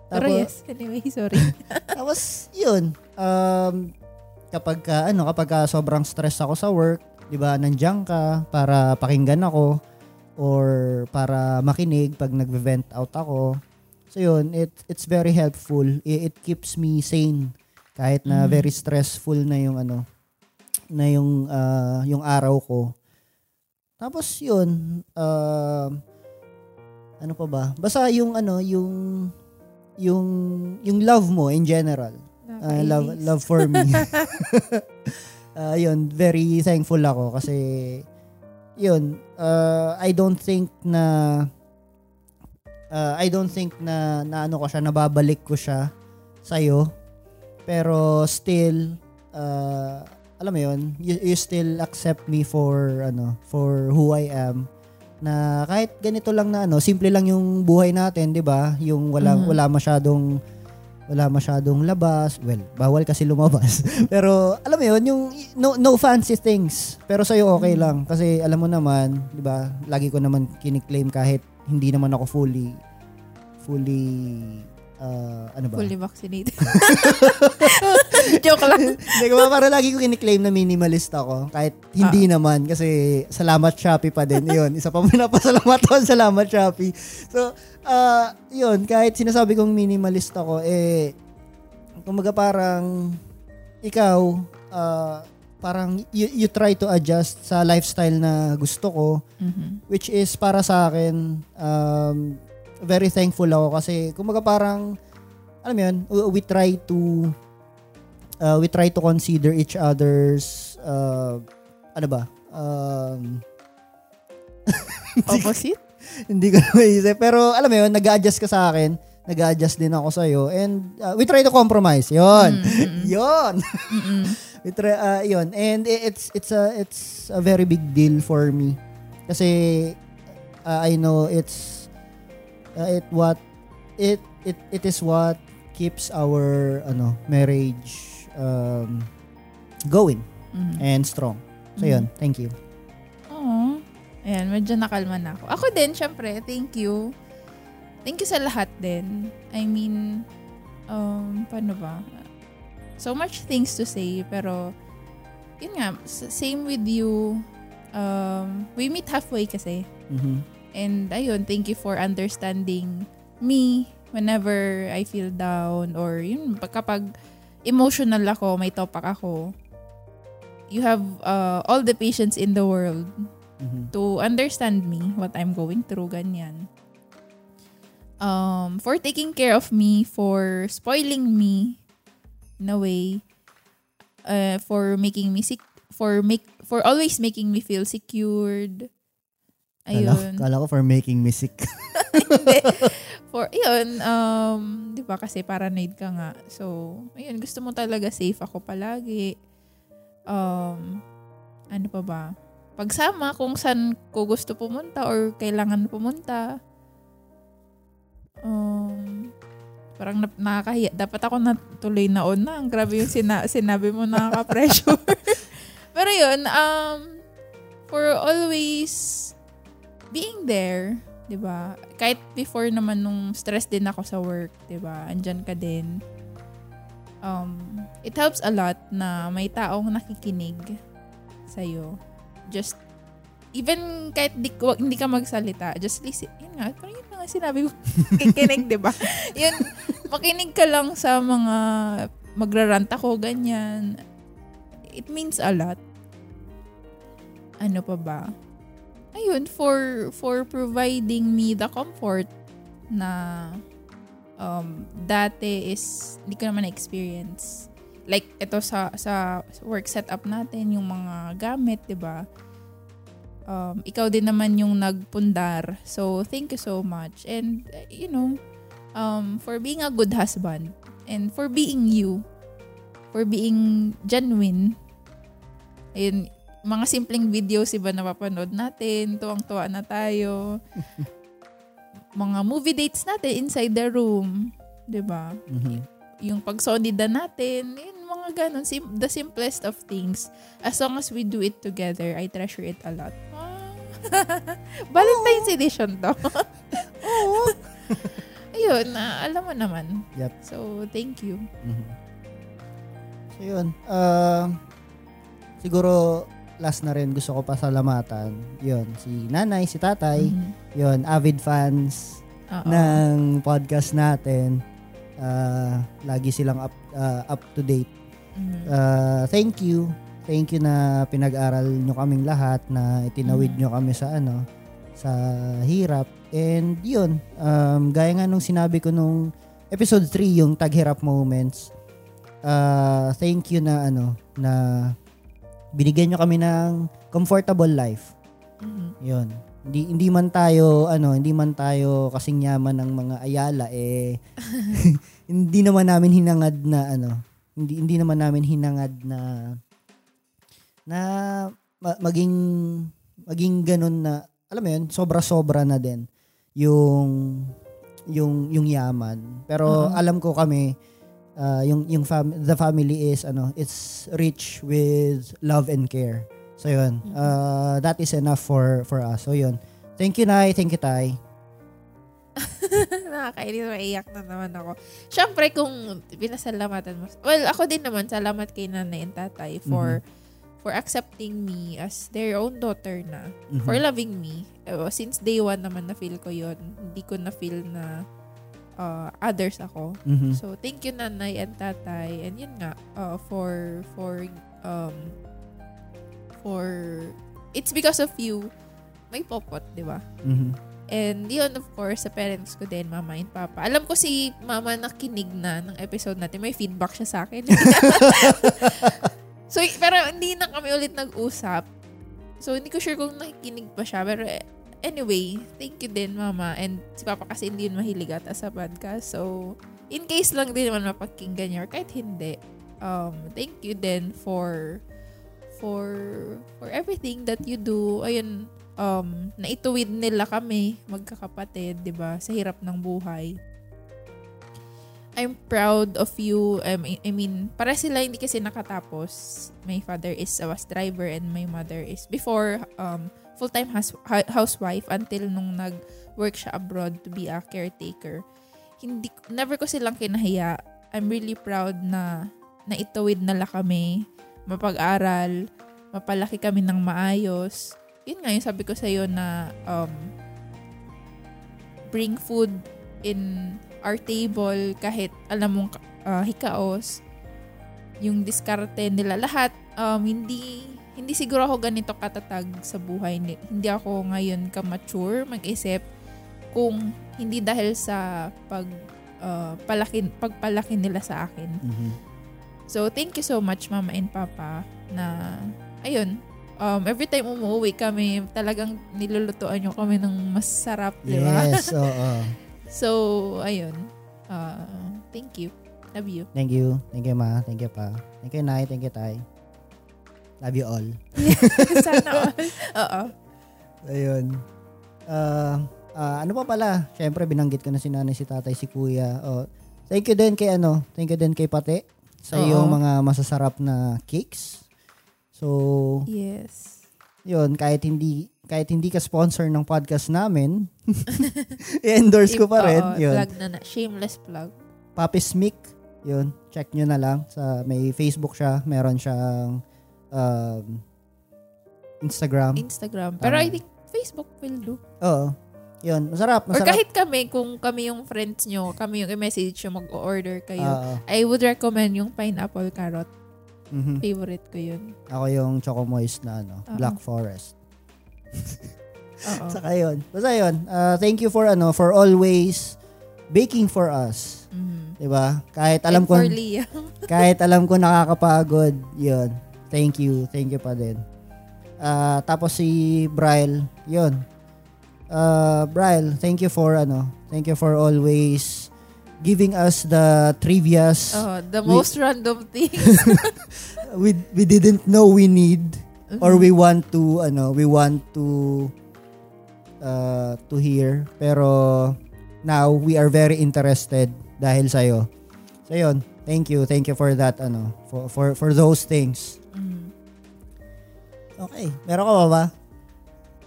Pero tapos, yes, anyway, sorry. tapos, yun. Um, kapag ka, ano, kapag ka sobrang stress ako sa work, 'di ba? Nandiyan ka para pakinggan ako or para makinig pag nagve-vent out ako. So yun, it it's very helpful. It, it keeps me sane kahit na Mm. very stressful na yung ano na yung ah, yung araw ko. Tapos yun, um, ano pa ba? Basta yung ano, yung yung yung love mo in general. Uh, love Nakakainis. love for me. uh, yun, very thankful ako kasi yun, uh, I don't think na uh, I don't think na, na ano ko siya, nababalik ko siya sa'yo. Pero still, uh, alam mo yun, you, you still accept me for, ano, for who I am. Na kahit ganito lang na ano, simple lang yung buhay natin, 'di ba? Yung wala Mhm. wala masyadong wala masyadong labas. Well, bawal kasi lumabas. Pero alam mo yun, yung no, no fancy things. Pero sa'yo okay Mm. lang. Kasi alam mo naman, di ba, lagi ko naman kiniklaim kahit hindi naman ako fully, fully, uh, ano ba? Fully vaccinated. Joke lang. Hindi ko para lagi ko kiniklaim na minimalist ako. Kahit hindi Ah. naman. Kasi salamat Shopee pa din. Yun. Isa pa pinapasalamat ako. Salamat Shopee. So, ah yun. Kahit sinasabi kong minimalist ako, eh, kumaga parang, ikaw, ah, parang you, you try to adjust sa lifestyle na gusto ko Mhm. which is para sa akin um, very thankful ako kasi kumaga parang alam mo yun we, try to uh, we try to consider each other's uh, ano ba um, Opposite? hindi ko na maisip pero alam mo yun nag-adjust ka sa akin nag-adjust din ako sa iyo and uh, we try to compromise yon Mm-mm. yon Mm-mm. we try uh, yon and it's it's a it's a very big deal for me kasi uh, I know it's uh, it what it it it is what keeps our ano marriage um going Mhm. and strong so Mhm. yun thank you Oo. Ayan, medyo nakalma na ako. Ako din, syempre, thank you. Thank you sa lahat din. I mean, um, paano ba? So much things to say, pero, yun nga, same with you. Um, we meet halfway kasi. Mhm. And ayun, thank you for understanding me whenever I feel down or yun, pag- kapag emotional ako, may topak ako. You have uh, all the patience in the world Mhm. to understand me, what I'm going through, ganyan. Um, for taking care of me, for spoiling me in a way, uh, for making me sick, for make for always making me feel secured. Kala, Ayun. kala ko for making me sick Hindi. For, yun, um, di ba kasi paranoid ka nga. So, ayun, gusto mo talaga safe ako palagi. Um, ano pa ba? Pagsama kung saan ko gusto pumunta or kailangan pumunta. Um, parang nap- nakakahiya. Dapat ako natuloy na on na. Ang grabe yung sina- sinabi mo nakaka-pressure. Pero yun, um, for always being there, 'di ba? Kahit before naman nung stress din ako sa work, 'di ba? Andyan ka din. Um, it helps a lot na may taong nakikinig sa Just even kahit di, wag- hindi ka magsalita, just listen. Yun nga, parang yun nga sinabi ko. Kikinig, 'di ba? Yun, makinig ka lang sa mga magrarant ako, ganyan. It means a lot. Ano pa ba? Ayun, for for providing me the comfort na um, dati is hindi ko naman na-experience. Like, ito sa, sa work setup natin, yung mga gamit, di ba? Um, ikaw din naman yung nagpundar. So, thank you so much. And, you know, um, for being a good husband and for being you, for being genuine, ayun, mga simpleng videos iba napapanood natin, tuwang-tuwa na tayo. mga movie dates natin inside the room, 'di ba? Mhm. Yung pagsonida natin, yun mga ganun, sim- the simplest of things. As long as we do it together, I treasure it a lot. Ah. Valentine's edition to. Oo. Ayun, na alam mo naman. Yep. So, thank you. Mhm. So yun. Uh, siguro last na rin gusto ko pasalamatan. Yun, si nanay, si tatay. Mhm. Yun, avid fans Oo. ng podcast natin. Uh, lagi silang up, uh, up to date. Mhm. Uh, thank you. Thank you na pinag-aral nyo kaming lahat na itinawid Mhm. nyo kami sa ano sa hirap. And yun, um, gaya nga nung sinabi ko nung episode 3 yung taghirap moments. Uh, thank you na ano na binigyan nyo kami ng comfortable life. Mhm. Yun. Hindi hindi man tayo ano, hindi man tayo kasing yaman ng mga ayala eh hindi naman namin hinangad na ano, hindi hindi naman namin hinangad na na ma- maging maging ganun na alam mo yun, sobra-sobra na din yung yung yung yaman. Pero Oo. alam ko kami uh, yung yung fam- the family is ano, it's rich with love and care. So yun, Mhm. uh, that is enough for for us. So yun. Thank you, Nay. Thank you, Tay. Nakakainis, maiyak na naman ako. Siyempre, kung pinasalamatan mo. Well, ako din naman, salamat kay nanay and tatay for for accepting me as their own daughter na. Mhm. For loving me. Uh, since day one naman na feel ko yon Hindi ko na feel na uh, others ako. Mhm. So, thank you nanay and tatay. And yun nga, uh, for, for, um, for, it's because of you, may popot, di ba? Mhm. And yun, of course, sa parents ko din, mama and papa. Alam ko si mama nakinig na ng episode natin. May feedback siya sa akin. so, pero hindi na kami ulit nag-usap. So, hindi ko sure kung nakikinig pa siya. Pero anyway, thank you din, mama. And si papa kasi hindi yun mahilig ata sa podcast. So, in case lang din naman mapakinggan niya or kahit hindi, um, thank you din for for for everything that you do. Ayun, um, naituwid nila kami, magkakapatid, 'di ba sa hirap ng buhay. I'm proud of you. Um, I mean, para sila hindi kasi nakatapos. My father is a bus driver and my mother is before um, full-time house, housewife until nung nag-work siya abroad to be a caretaker. Hindi never ko silang kinahiya. I'm really proud na naituwid nila kami, mapag-aral, mapalaki kami ng maayos yun nga yung sabi ko sa iyo na um, bring food in our table kahit alam mong uh, hikaos yung diskarte nila lahat um, hindi hindi siguro ako ganito katatag sa buhay hindi, hindi ako ngayon ka mature mag-isip kung hindi dahil sa pag uh, palaki, pagpalaki nila sa akin Mhm. So, thank you so much, Mama and Papa, na, ayun, um, every time umuwi kami, talagang nilulutuan nyo kami ng masarap, di ba? Yes, oo. So, ayun. Uh, thank you. Love you. Thank you. Thank you, Ma. Thank you, Pa. Thank you, Nay. Thank you, Tay. Love you all. Sana all. Oo. Ayun. Ah, ah, ano pa pala? Siyempre, binanggit ko na si nanay, si tatay, si kuya. Oh, thank you din kay ano, thank you din kay Pate sa Oo. iyong mga masasarap na cakes. So, Yes. yun, kahit hindi kahit hindi ka sponsor ng podcast namin, i-endorse ko pa rin. Oo, Yun. Plug na na. Shameless plug. Papi Smic, yun, check nyo na lang. Sa, may Facebook siya, meron siyang um, Instagram. Instagram. Pero Tama. I think Facebook will do. Oo. Yun, masarap, Or masarap. kahit kami, kung kami yung friends nyo, kami yung i-message nyo, mag-order kayo. Oo. I would recommend yung pineapple carrot. Mhm. Favorite ko yun. Ako yung Choco Moist na ano, Oo. Black Forest. Saka yun. Basta yun. uh, thank you for ano, for always baking for us. Mhm. 'Di ba? Kahit alam And ko kahit alam ko nakakapagod, yun. Thank you. Thank you pa din. Ah, tapos si Bryle, yun. Uh, Bryle, thank you for ano, thank you for always giving us the trivias Oh, the We- most random thing. we we didn't know we need or Mm-hmm. we want to ano, we want to uh, to hear pero now we are very interested dahil sa So yun, thank you. Thank you for that ano, for for for those things. Mhm. Okay, meron ka ba ba?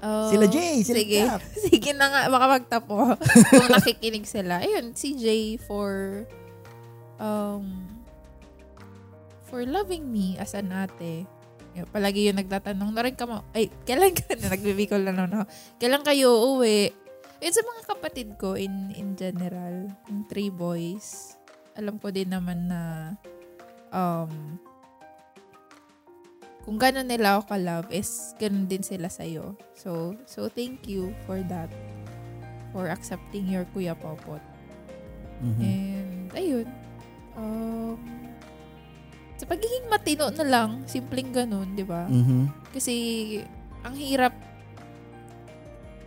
Oh, Sila Jay, sila sige. Cap. sige na nga, baka magtapo kung nakikinig sila. Ayun, si Jay for um for loving me as an ate. Yun, palagi yung nagtatanong, na rin ka mo, ay, kailan ka, na naman ako, kailan kayo uwi? Yun sa mga kapatid ko in in general, yung three boys, alam ko din naman na um, kung gano'n nila ako ka-love is gano'n din sila sa'yo. So, so thank you for that. For accepting your Kuya Popot. Mhm. And, ayun. Um, sa pagiging matino na lang, simpleng ganun, di ba? Mhm. Kasi, ang hirap,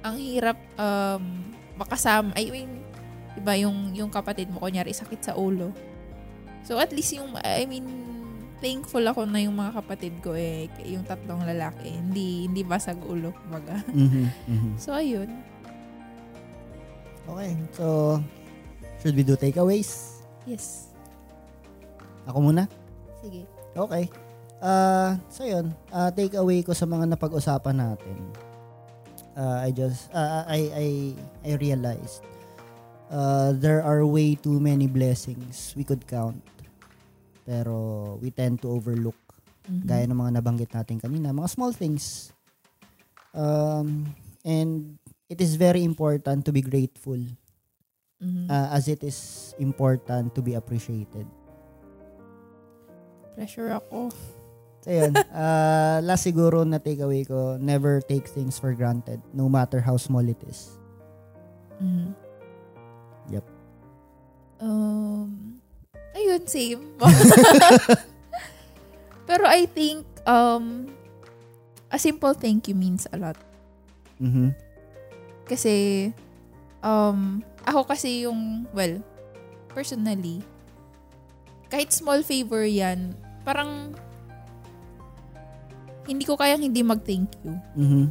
ang hirap um, makasama, I mean, diba, yung, yung kapatid mo, kunyari, sakit sa ulo. So, at least yung, I mean, thankful ako na yung mga kapatid ko eh, yung tatlong lalaki, hindi, hindi basag ulo, kumbaga. Mhm. Mhm. So, ayun. Okay, so should we do takeaways? Yes. Ako muna? Sige. Okay. Uh, so yun, uh, take away ko sa mga napag-usapan natin. Uh, I just, uh, I, I, I realized uh, there are way too many blessings we could count. Pero we tend to overlook. Mhm. Gaya ng mga nabanggit natin kanina, mga small things. Um, and it is very important to be grateful Mhm. uh, as it is important to be appreciated. Pressure ako. So yun, uh, last siguro na takeaway ko, never take things for granted, no matter how small it is. Mhm. Um, ayun, same. Pero I think, um, a simple thank you means a lot. Mhm. Kasi, um, ako kasi yung, well, personally, kahit small favor yan, parang, hindi ko kayang hindi mag-thank you. Mhm.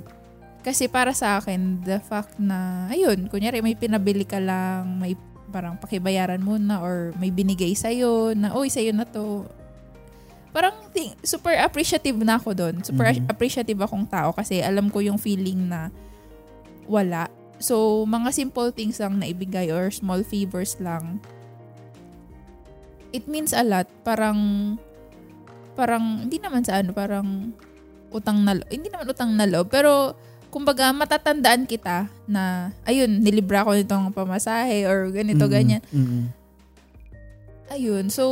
Kasi para sa akin, the fact na, ayun, kunyari may pinabili ka lang, may parang pakibayaran mo na or may binigay sa'yo na, oy, sa'yo na to. Parang thi- super appreciative na ako doon. Super Mhm. appreciative akong tao kasi alam ko yung feeling na wala. So, mga simple things lang na ibigay or small favors lang. It means a lot. Parang, parang, hindi naman sa ano, parang utang na Hindi naman utang na loob, pero kumbaga matatandaan kita na ayun, nilibra ko nitong pamasahe or ganito, Mhm. ganyan. Mhm. Ayun. So,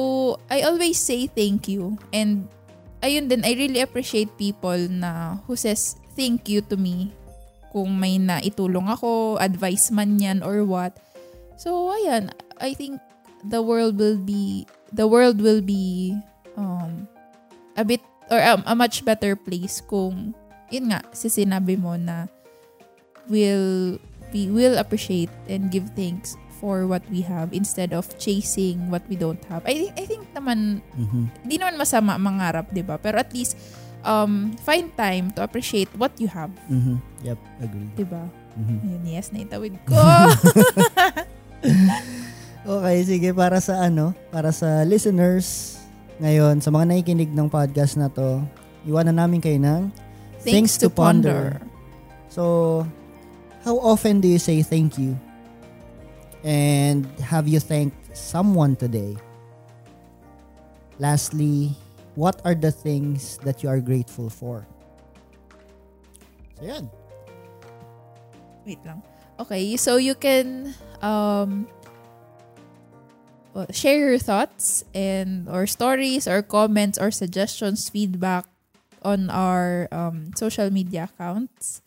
I always say thank you. And, ayun din, I really appreciate people na who says thank you to me kung may naitulong ako, advice man yan or what. So, ayan, I think the world will be, the world will be um, a bit, or um, a much better place kung, yun nga, si sinabi mo na will, we will appreciate and give thanks for what we have instead of chasing what we don't have. I think I think naman Mhm. hindi naman masama mangarap, 'di ba? Pero at least um find time to appreciate what you have, Mhm. Yep, agree. 'di ba? Mhm. Ayun, yes, naitawid ko. Okay, sige para sa ano, para sa listeners ngayon, sa mga nakikinig ng podcast na to, iwanan namin kayo ng Things to ponder. So, how often do you say thank you? And have you thanked someone today? Lastly, what are the things that you are grateful for? So, yan. Wait lang. Okay, so you can um share your thoughts and or stories or comments or suggestions, feedback on our um, social media accounts.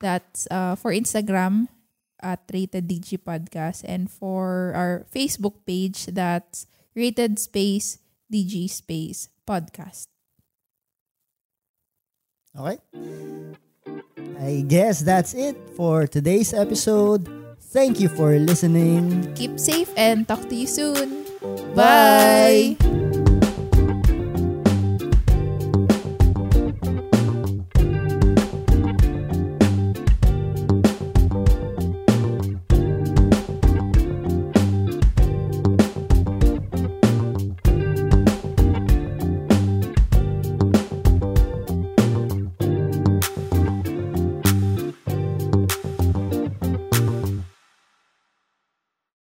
That's uh, for Instagram at Rated DG Podcast and for our Facebook page that's Rated Space DG Space Podcast. Okay? I guess that's it for today's episode. Thank you for listening. Keep safe and talk to you soon. Bye! Bye.